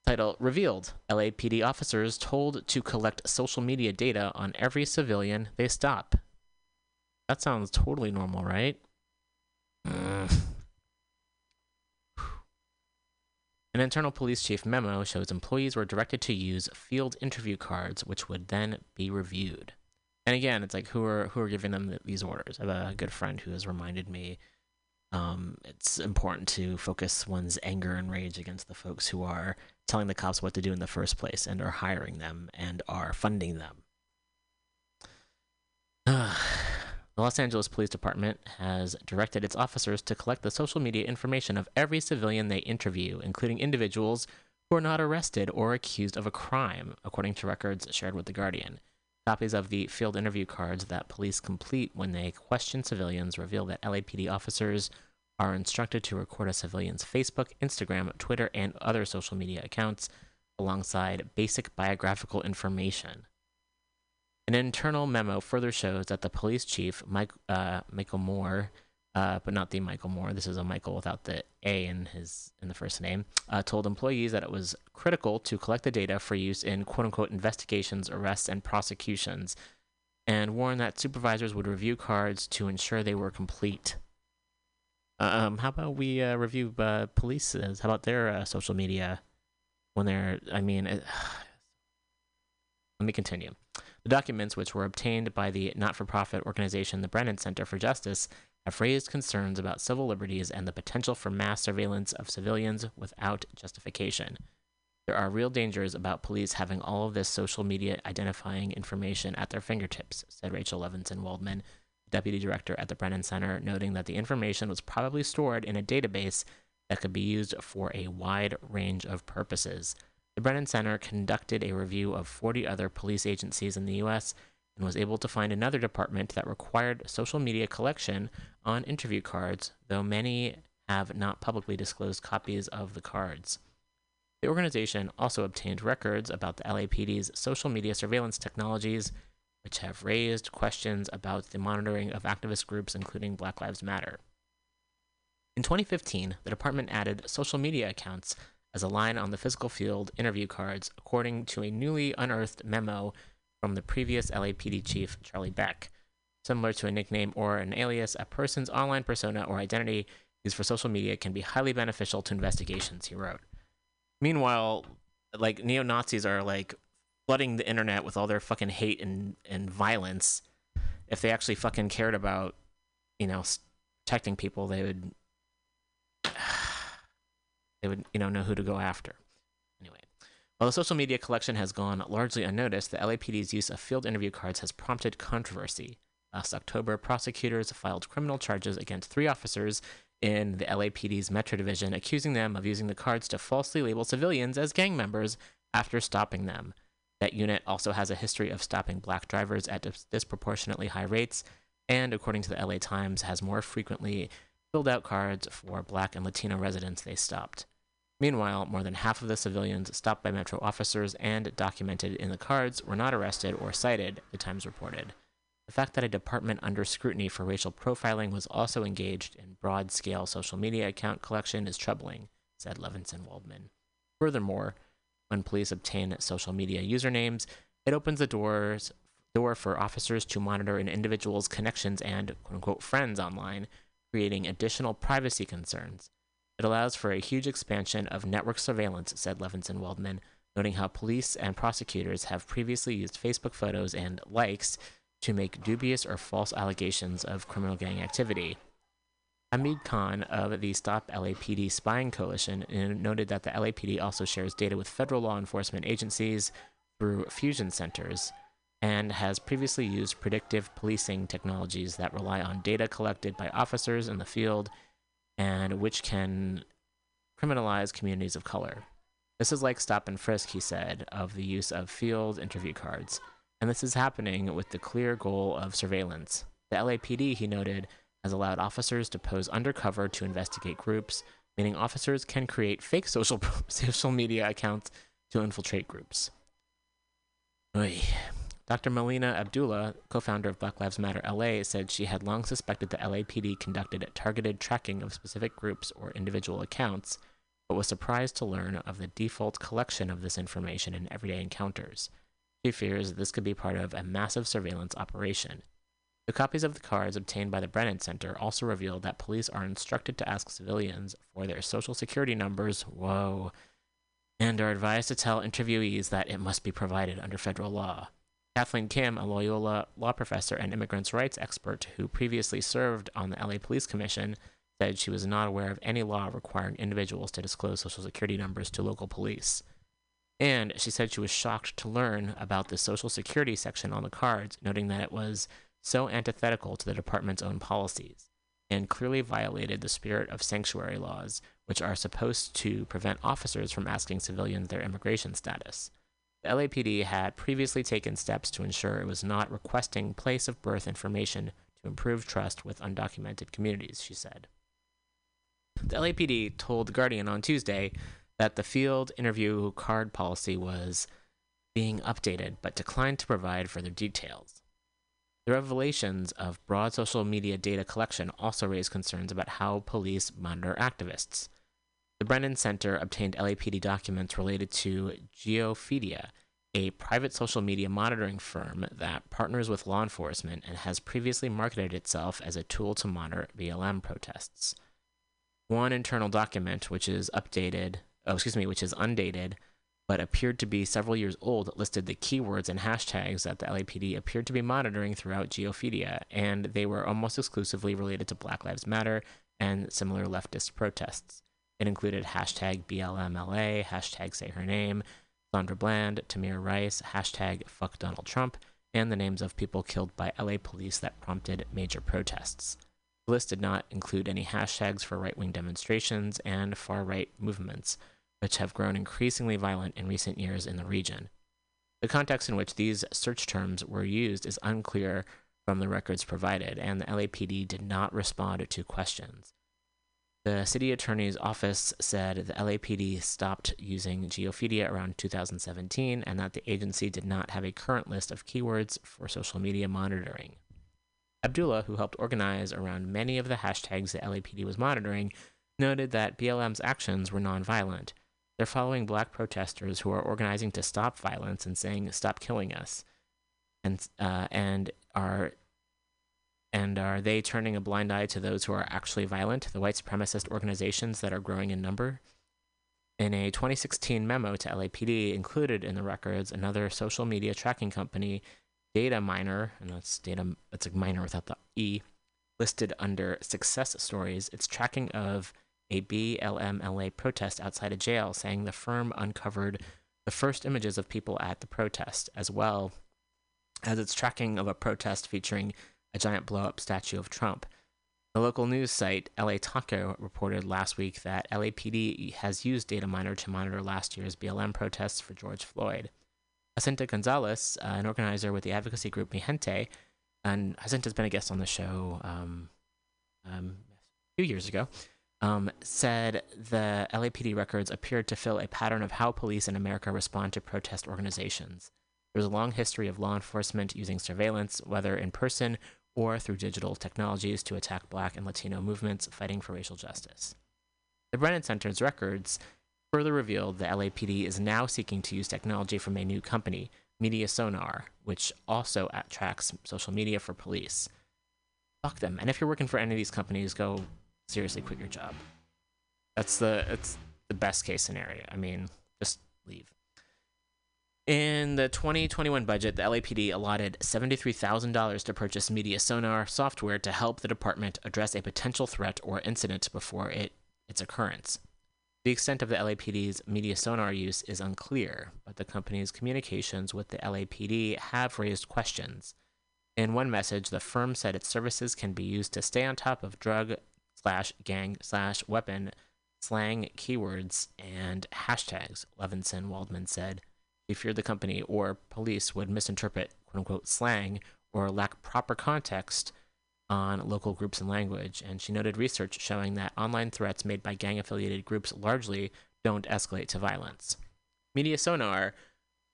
title revealed: LAPD officers told to collect social media data on every civilian they stop. That sounds totally normal, right? *sighs* An internal police chief memo shows employees were directed to use field interview cards, which would then be reviewed. And again, it's like who are who are giving them th- these orders? I have a good friend who has reminded me um, it's important to focus one's anger and rage against the folks who are telling the cops what to do in the first place and are hiring them and are funding them. *sighs* The Los Angeles Police Department has directed its officers to collect the social media information of every civilian they interview, including individuals who are not arrested or accused of a crime, according to records shared with The Guardian. Copies of the field interview cards that police complete when they question civilians reveal that LAPD officers are instructed to record a civilian's Facebook, Instagram, Twitter, and other social media accounts alongside basic biographical information. An internal memo further shows that the police chief, Mike, uh, Michael Moore, uh, but not the Michael Moore, this is a Michael without the A in his in the first name, uh, told employees that it was critical to collect the data for use in quote unquote investigations, arrests, and prosecutions, and warned that supervisors would review cards to ensure they were complete. Um, how about we uh, review uh, police's? How about their uh, social media when they're? I mean, it, *sighs* let me continue. The documents, which were obtained by the not for profit organization the Brennan Center for Justice, have raised concerns about civil liberties and the potential for mass surveillance of civilians without justification. There are real dangers about police having all of this social media identifying information at their fingertips, said Rachel Levinson Waldman, deputy director at the Brennan Center, noting that the information was probably stored in a database that could be used for a wide range of purposes. The Brennan Center conducted a review of 40 other police agencies in the U.S. and was able to find another department that required social media collection on interview cards, though many have not publicly disclosed copies of the cards. The organization also obtained records about the LAPD's social media surveillance technologies, which have raised questions about the monitoring of activist groups, including Black Lives Matter. In 2015, the department added social media accounts as a line on the physical field interview cards, according to a newly unearthed memo from the previous LAPD chief, Charlie Beck. Similar to a nickname or an alias, a person's online persona or identity used for social media can be highly beneficial to investigations, he wrote. Meanwhile, like neo Nazis are like flooding the internet with all their fucking hate and, and violence. If they actually fucking cared about, you know, protecting people, they would *sighs* they would you know know who to go after. While the social media collection has gone largely unnoticed, the LAPD's use of field interview cards has prompted controversy. Last October, prosecutors filed criminal charges against three officers in the LAPD's Metro Division, accusing them of using the cards to falsely label civilians as gang members after stopping them. That unit also has a history of stopping black drivers at dis- disproportionately high rates, and according to the LA Times, has more frequently filled out cards for black and Latino residents they stopped. Meanwhile, more than half of the civilians stopped by Metro officers and documented in the cards were not arrested or cited, the Times reported. The fact that a department under scrutiny for racial profiling was also engaged in broad scale social media account collection is troubling, said Levinson Waldman. Furthermore, when police obtain social media usernames, it opens the doors door for officers to monitor an individual's connections and quote unquote friends online, creating additional privacy concerns. It allows for a huge expansion of network surveillance, said Levinson Waldman, noting how police and prosecutors have previously used Facebook photos and likes to make dubious or false allegations of criminal gang activity. Hamid Khan of the Stop LAPD Spying Coalition uh, noted that the LAPD also shares data with federal law enforcement agencies through fusion centers and has previously used predictive policing technologies that rely on data collected by officers in the field and which can criminalize communities of color. This is like stop and frisk, he said, of the use of field interview cards. And this is happening with the clear goal of surveillance. The LAPD, he noted, has allowed officers to pose undercover to investigate groups, meaning officers can create fake social *laughs* social media accounts to infiltrate groups. Oy. Dr. Melina Abdullah, co founder of Black Lives Matter LA, said she had long suspected the LAPD conducted targeted tracking of specific groups or individual accounts, but was surprised to learn of the default collection of this information in everyday encounters. She fears this could be part of a massive surveillance operation. The copies of the cards obtained by the Brennan Center also revealed that police are instructed to ask civilians for their social security numbers, whoa, and are advised to tell interviewees that it must be provided under federal law. Kathleen Kim, a Loyola law professor and immigrants' rights expert who previously served on the LA Police Commission, said she was not aware of any law requiring individuals to disclose social security numbers to local police. And she said she was shocked to learn about the social security section on the cards, noting that it was so antithetical to the department's own policies and clearly violated the spirit of sanctuary laws, which are supposed to prevent officers from asking civilians their immigration status. The LAPD had previously taken steps to ensure it was not requesting place of birth information to improve trust with undocumented communities, she said. The LAPD told The Guardian on Tuesday that the field interview card policy was being updated but declined to provide further details. The revelations of broad social media data collection also raised concerns about how police monitor activists. The Brennan Center obtained LAPD documents related to Geofeedia, a private social media monitoring firm that partners with law enforcement and has previously marketed itself as a tool to monitor BLM protests. One internal document, which is updated, oh, excuse me, which is undated, but appeared to be several years old, listed the keywords and hashtags that the LAPD appeared to be monitoring throughout Geofeedia, and they were almost exclusively related to Black Lives Matter and similar leftist protests. It included hashtag BLMLA, hashtag say her name, Sandra Bland, Tamir Rice, hashtag fuck Donald Trump, and the names of people killed by LA police that prompted major protests. The list did not include any hashtags for right wing demonstrations and far right movements, which have grown increasingly violent in recent years in the region. The context in which these search terms were used is unclear from the records provided, and the LAPD did not respond to questions. The city attorney's office said the LAPD stopped using Geofeedia around 2017 and that the agency did not have a current list of keywords for social media monitoring. Abdullah, who helped organize around many of the hashtags the LAPD was monitoring, noted that BLM's actions were nonviolent. They're following black protesters who are organizing to stop violence and saying, "Stop killing us," and uh, and are and are they turning a blind eye to those who are actually violent, the white supremacist organizations that are growing in number? In a 2016 memo to LAPD included in the records, another social media tracking company, Dataminr, and that's data, it's a miner without the E, listed under success stories, its tracking of a BLMLA protest outside a jail, saying the firm uncovered the first images of people at the protest, as well as its tracking of a protest featuring a giant blow up statue of Trump. The local news site LA Taco reported last week that LAPD has used Dataminr to monitor last year's BLM protests for George Floyd. Jacinta Gonzalez, uh, an organizer with the advocacy group Mijente, and Jacinta's been a guest on the show um, um, a few years ago, um, said the LAPD records appeared to fill a pattern of how police in America respond to protest organizations. There's a long history of law enforcement using surveillance, whether in person or through digital technologies, to attack Black and Latino movements fighting for racial justice. The Brennan Center's records further revealed the LAPD is now seeking to use technology from a new company, Media Sonar, which also tracks social media for police. Fuck them. And if you're working for any of these companies, go seriously quit your job. That's the it's the best case scenario. I mean, just leave. In the 2021 budget, the LAPD allotted $73,000 to purchase Media Sonar software to help the department address a potential threat or incident before it, its occurrence. The extent of the LAPD's Media Sonar use is unclear, but the company's communications with the LAPD have raised questions. In one message, the firm said its services can be used to stay on top of drug slash gang slash weapon slang keywords and hashtags, Levinson Waldman said. He feared the company or police would misinterpret quote unquote slang or lack proper context on local groups and language. And she noted research showing that online threats made by gang affiliated groups largely don't escalate to violence. Media Sonar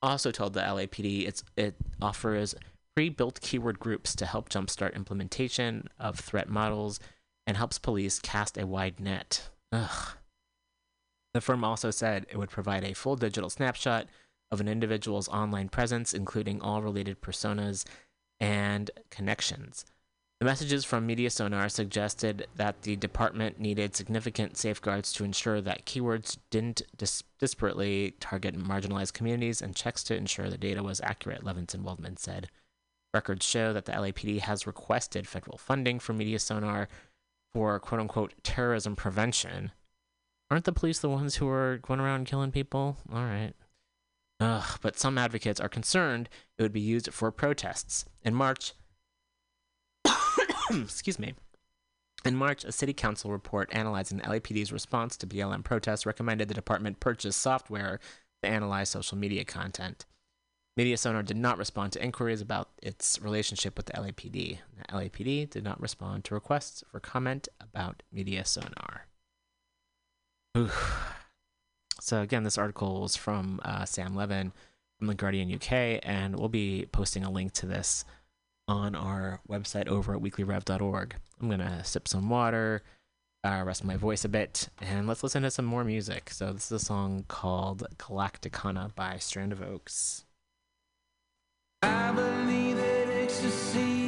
also told the LAPD it offers pre-built keyword groups to help jumpstart implementation of threat models and helps police cast a wide net. Ugh. The firm also said it would provide a full digital snapshot of an individual's online presence, including all related personas and connections. The messages from Media Sonar suggested that the department needed significant safeguards to ensure that keywords didn't dis- disparately target marginalized communities and checks to ensure the data was accurate, Levinson Waldman said. Records show that the LAPD has requested federal funding for Media Sonar for quote unquote terrorism prevention. Aren't the police the ones who are going around killing people? All right. Ugh, but some advocates are concerned it would be used for protests. In March, *coughs* excuse me. In March, a city council report analyzing the LAPD's response to BLM protests recommended the department purchase software to analyze social media content. Media Sonar did not respond to inquiries about its relationship with the LAPD. The LAPD did not respond to requests for comment about Media Sonar. Oof. So again, this article was from uh, Sam Levin from the Guardian UK, and we'll be posting a link to this on our website over at weeklyrev.org. I'm gonna sip some water, uh, rest my voice a bit, and let's listen to some more music. So this is a song called Galacticana by Strand of Oaks. I believe that ecstasy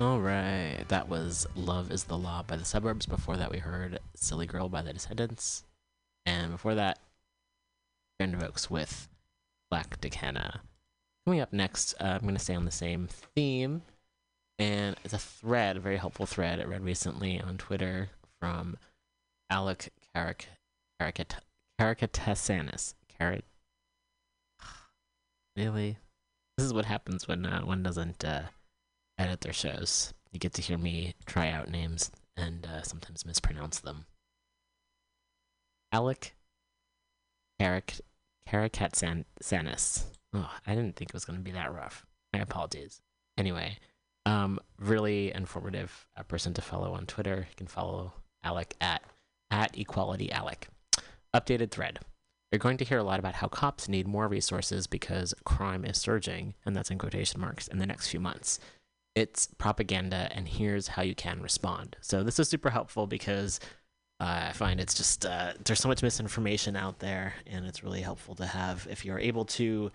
All right, that was "Love Is the Law" by the Suburbs. Before that, we heard "Silly Girl" by the Descendents, and before that, Strand of Oaks with "Galacticana." Coming up next, uh, I'm going to stay on the same theme, and it's a thread, a very helpful thread I read recently on Twitter from Alec Caric Caricat Caricatasanis. Carit. *sighs* Really? This is what happens when uh, one doesn't uh, edit their shows. You get to hear me try out names and uh, sometimes mispronounce them. Alec Caric Karakatsanis. Oh, I didn't think it was going to be that rough. My apologies. Anyway, um, really informative uh, person to follow on Twitter. You can follow Alec at at Equality Alec. Updated thread. You're going to hear a lot about how cops need more resources because crime is surging, and that's in quotation marks, in the next few months. It's propaganda, and here's how you can respond. So, this is super helpful because uh, I find it's just, uh, there's so much misinformation out there, and it's really helpful to have, if you're able to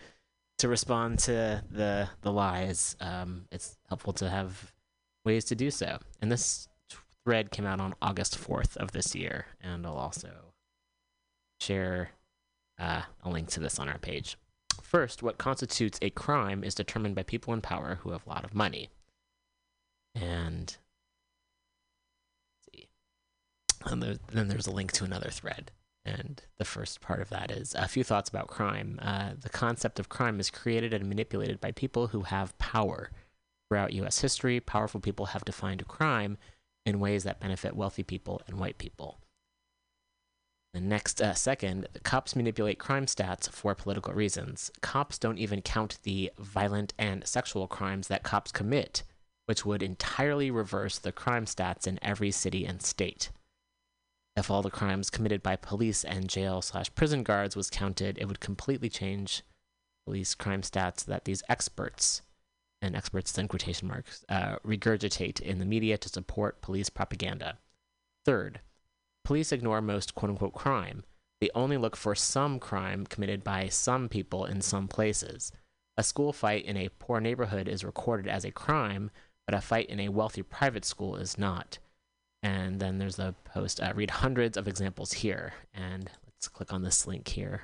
to respond to the the lies, um, it's helpful to have ways to do so. And this thread came out on August 4th of this year, and I'll also share uh, a link to this on our page. First, what constitutes a crime is determined by people in power who have a lot of money. And see. And then there's a link to another thread. And the first part of that is a few thoughts about crime. Uh, the concept of crime is created and manipulated by people who have power. Throughout U.S. history, powerful people have defined crime in ways that benefit wealthy people and white people. The next uh, second, the cops manipulate crime stats for political reasons. Cops don't even count the violent and sexual crimes that cops commit, which would entirely reverse the crime stats in every city and state. If all the crimes committed by police and jail slash prison guards was counted, it would completely change police crime stats that these experts, and experts in quotation marks, uh, regurgitate in the media to support police propaganda. Third, police ignore most quote unquote crime. They only look for some crime committed by some people in some places. A school fight in a poor neighborhood is recorded as a crime, but a fight in a wealthy private school is not. And then there's a post, uh, read hundreds of examples here. And let's click on this link here.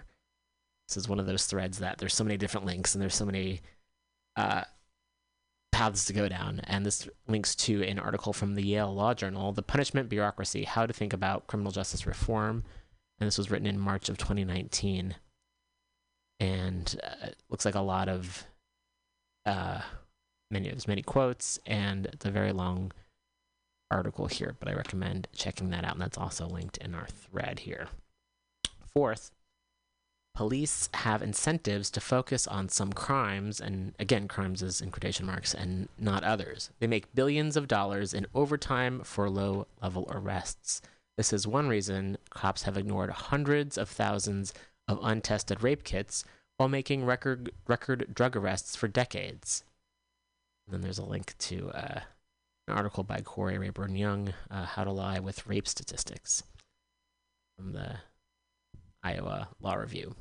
This is one of those threads that there's so many different links and there's so many uh, paths to go down. And this links to an article from the Yale Law Journal, The Punishment Bureaucracy How to Think About Criminal Justice Reform. And this was written in March of 2019. And uh, it looks like a lot of uh, many, there's many quotes and a very long article here, but I recommend checking that out. And that's also linked in our thread here. Fourth, police have incentives to focus on some crimes, and again, crimes is in quotation marks, and not others. They make billions of dollars in overtime for low level arrests. This is one reason cops have ignored hundreds of thousands of untested rape kits while making record record drug arrests for decades. And then there's a link to uh, an article by Corey Rayburn Yung, uh, How to Lie with Rape Statistics, from the Iowa Law Review.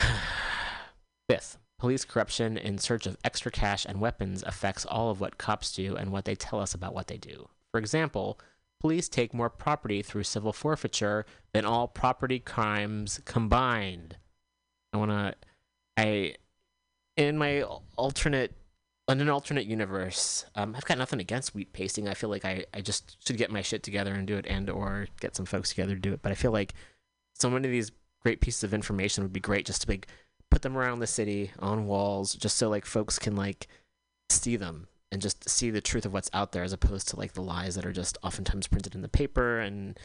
*sighs* Fifth, police corruption in search of extra cash and weapons affects all of what cops do and what they tell us about what they do. For example, police take more property through civil forfeiture than all property crimes combined. I want to, I, in my alternate in an alternate universe, um, I've got nothing against wheat pasting. I feel like I, I just should get my shit together and do it, and or get some folks together to do it. But I feel like so many of these great pieces of information would be great just to like put them around the city on walls, just so like folks can like see them and just see the truth of what's out there, as opposed to like the lies that are just oftentimes printed in the paper and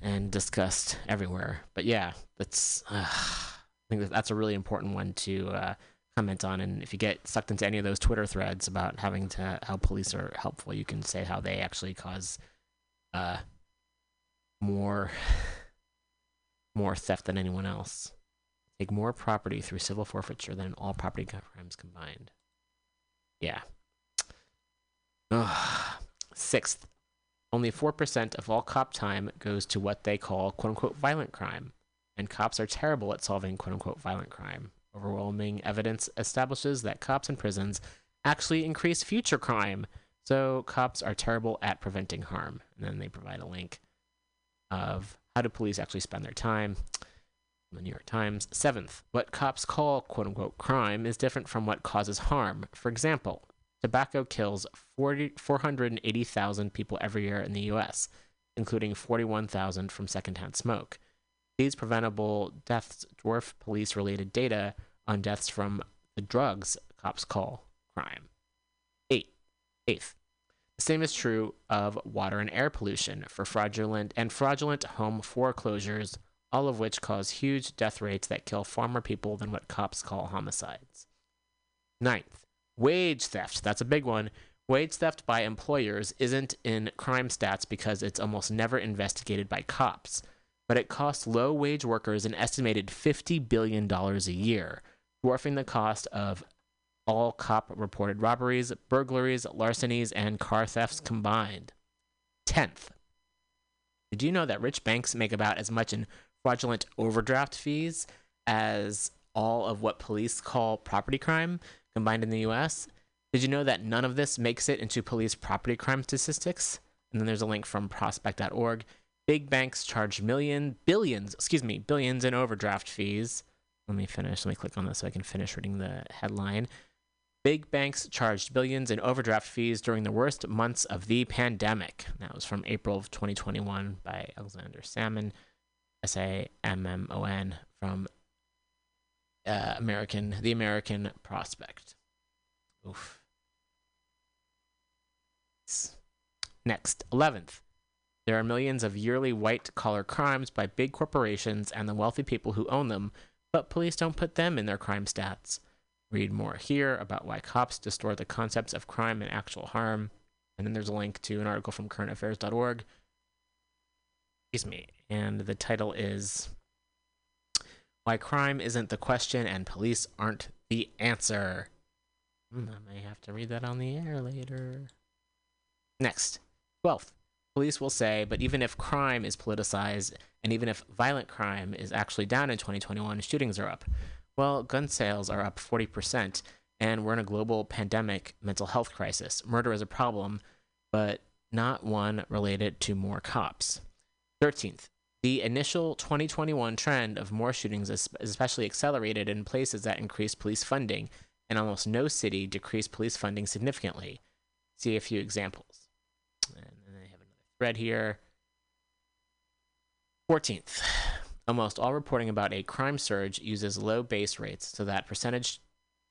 and discussed everywhere. But yeah, that's uh, I think that's a really important one to. Uh, comment on and if you get sucked into any of those twitter threads about having to how police are helpful you can say how they actually cause uh more *laughs* more theft than anyone else. Take more property through civil forfeiture than all property crimes combined. Yeah. Ugh. sixth only 4% of all cop time goes to what they call quote unquote violent crime and cops are terrible at solving quote unquote violent crime Overwhelming evidence establishes that cops and prisons actually increase future crime. So cops are terrible at preventing harm. And then they provide a link of how do police actually spend their time. The New York Times. Seventh, what cops call quote unquote crime is different from what causes harm. For example, tobacco kills 40, 480,000 people every year in the US, including 41,000 from secondhand smoke. These preventable deaths dwarf police related data on deaths from the drugs cops call crime. Eight. Eighth. The same is true of water and air pollution for fraudulent and fraudulent home foreclosures, all of which cause huge death rates that kill far more people than what cops call homicides. Ninth, wage theft. That's a big one. Wage theft by employers isn't in crime stats because it's almost never investigated by cops, but it costs low wage workers an estimated $50 billion a year, dwarfing the cost of all cop reported robberies, burglaries, larcenies, and car thefts combined. Tenth, did you know that rich banks make about as much in fraudulent overdraft fees as all of what police call property crime combined in the US? Did you know that none of this makes it into police property crime statistics? And then there's a link from prospect.org. Big banks charge million, billions, excuse me, billions in overdraft fees. Let me finish. Let me click on this so I can finish reading the headline. Big banks charged billions in overdraft fees during the worst months of the pandemic. That was from April of 2021 by Alexander Sammon, S A M M O N, from uh, American, the American Prospect. Oof. Next, 11th. There are millions of yearly white collar crimes by big corporations and the wealthy people who own them, but police don't put them in their crime stats. Read more here about why cops distort the concepts of crime and actual harm. And then there's a link to an article from currentaffairs.org. Excuse me. And the title is Why Crime Isn't the Question and Police Aren't the Answer. Hmm, I may have to read that on the air later. Next, 12th. Police will say, but even if crime is politicized and even if violent crime is actually down in 2021, shootings are up. Well, gun sales are up 40%, and we're in a global pandemic mental health crisis. Murder is a problem, but not one related to more cops. 13th, the initial 2021 trend of more shootings is especially accelerated in places that increased police funding, and almost no city decreased police funding significantly. See a few examples. Thread here. 14th, almost all reporting about a crime surge uses low base rates so that percentage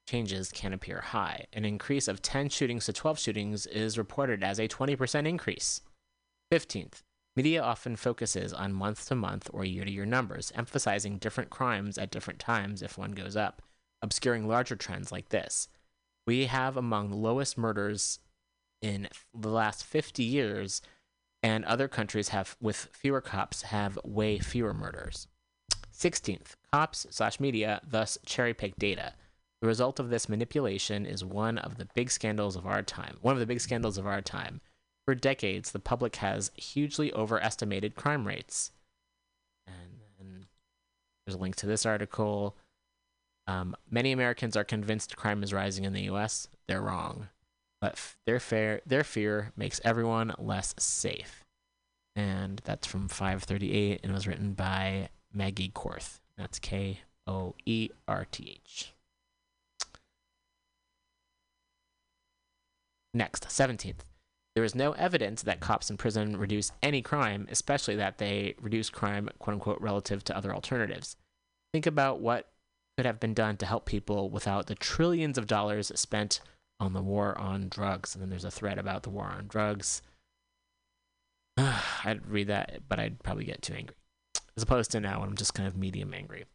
changes can appear high. An increase of 10 shootings to 12 shootings is reported as a 20% increase. 15th, media often focuses on month to month or year to year numbers, emphasizing different crimes at different times if one goes up, obscuring larger trends like this. We have among the lowest murders in the last 50 years, and other countries have, with fewer cops, have way fewer murders. 16th, cops slash media thus cherry pick data. The result of this manipulation is one of the big scandals of our time. One of the big scandals of our time. For decades, the public has hugely overestimated crime rates. And, there's a link to this article. Um, many Americans are convinced crime is rising in the U.S. They're wrong, but their fear their fear makes everyone less safe. And that's from 538, and was written by Maggie Koerth. That's K O E R T H. Next, 17th. There is no evidence that cops in prison reduce any crime, especially that they reduce crime, quote unquote, relative to other alternatives. Think about what could have been done to help people without the trillions of dollars spent on the war on drugs. And then there's a thread about the war on drugs. *sighs* I'd read that, but I'd probably get too angry. As opposed to now when I'm just kind of medium angry.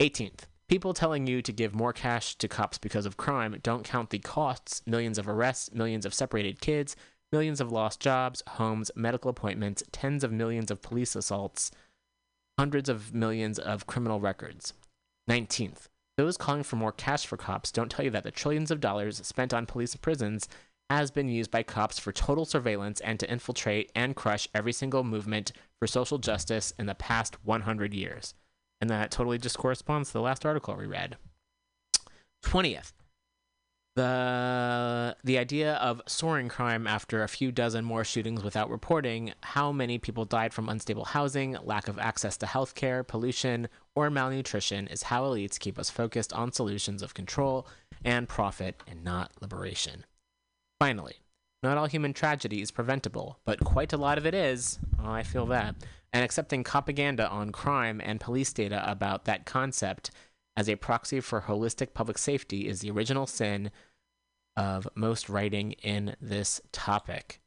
18th. People telling you to give more cash to cops because of crime don't count the costs millions of arrests, millions of separated kids, millions of lost jobs, homes, medical appointments, tens of millions of police assaults, hundreds of millions of criminal records. 19th. Those calling for more cash for cops don't tell you that the trillions of dollars spent on police and prisons has been used by cops for total surveillance and to infiltrate and crush every single movement for social justice in the past 100 years. And that totally just corresponds to the last article we read. 20th. The the idea of soaring crime after a few dozen more shootings without reporting how many people died from unstable housing, lack of access to healthcare, pollution, or malnutrition is how elites keep us focused on solutions of control and profit and not liberation. Finally, not all human tragedy is preventable, but quite a lot of it is. Oh, I feel that. And accepting propaganda on crime and police data about that concept as a proxy for holistic public safety is the original sin of most writing in this topic.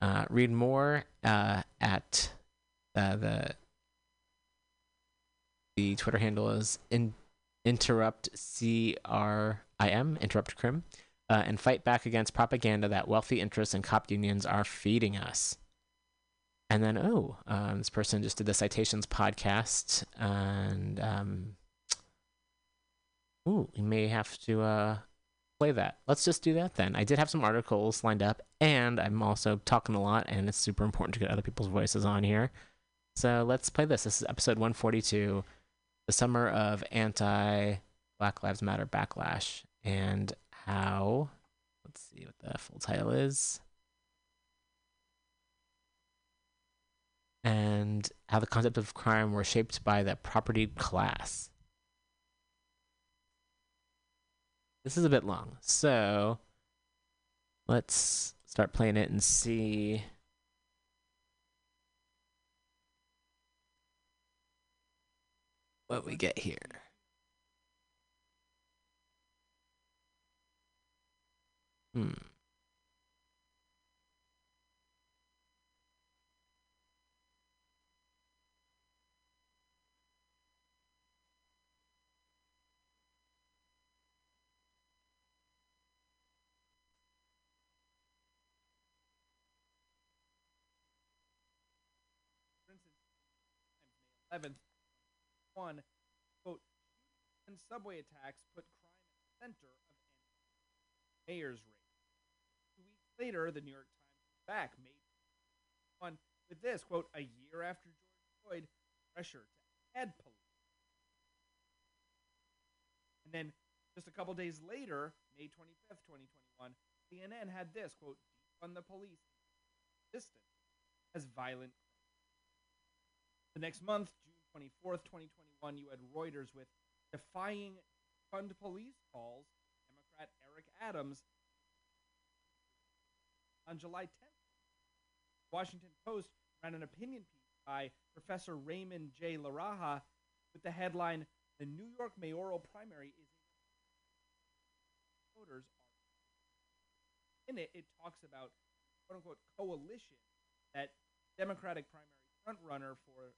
Uh, read more uh, at uh, the the Twitter handle is in, interrupt c r i m interrupt crim uh, and fight back against propaganda that wealthy interests and cop unions are feeding us. And then, oh, um, this person just did the citations podcast, and um, ooh, we may have to uh, play that. Let's just do that then. I did have some articles lined up, and I'm also talking a lot, and it's super important to get other people's voices on here. So let's play this. This is episode 142, the summer of anti Black Lives Matter backlash, and how. Let's see what the full title is. And how the concept of crime were shaped by the propertied class. This is a bit long, so let's start playing it and see. What we get here. Hmm. 11th, one quote, and subway attacks put crime at the center of mayor's race. Two weeks later, the New York Times back May one with this quote: a year after George Floyd, pressure to add police. And then just a couple days later, May 25th, 2021, CNN had this quote: on the police, distance as violent the next month, June 24th, 2021, you had Reuters with defying fund police calls, Democrat Eric Adams. On July 10th, Washington Post ran an opinion piece by Professor Raymond J. La Raja with the headline, The New York mayoral primary is voters are. In it, it talks about quote unquote coalition that Democratic primary frontrunner for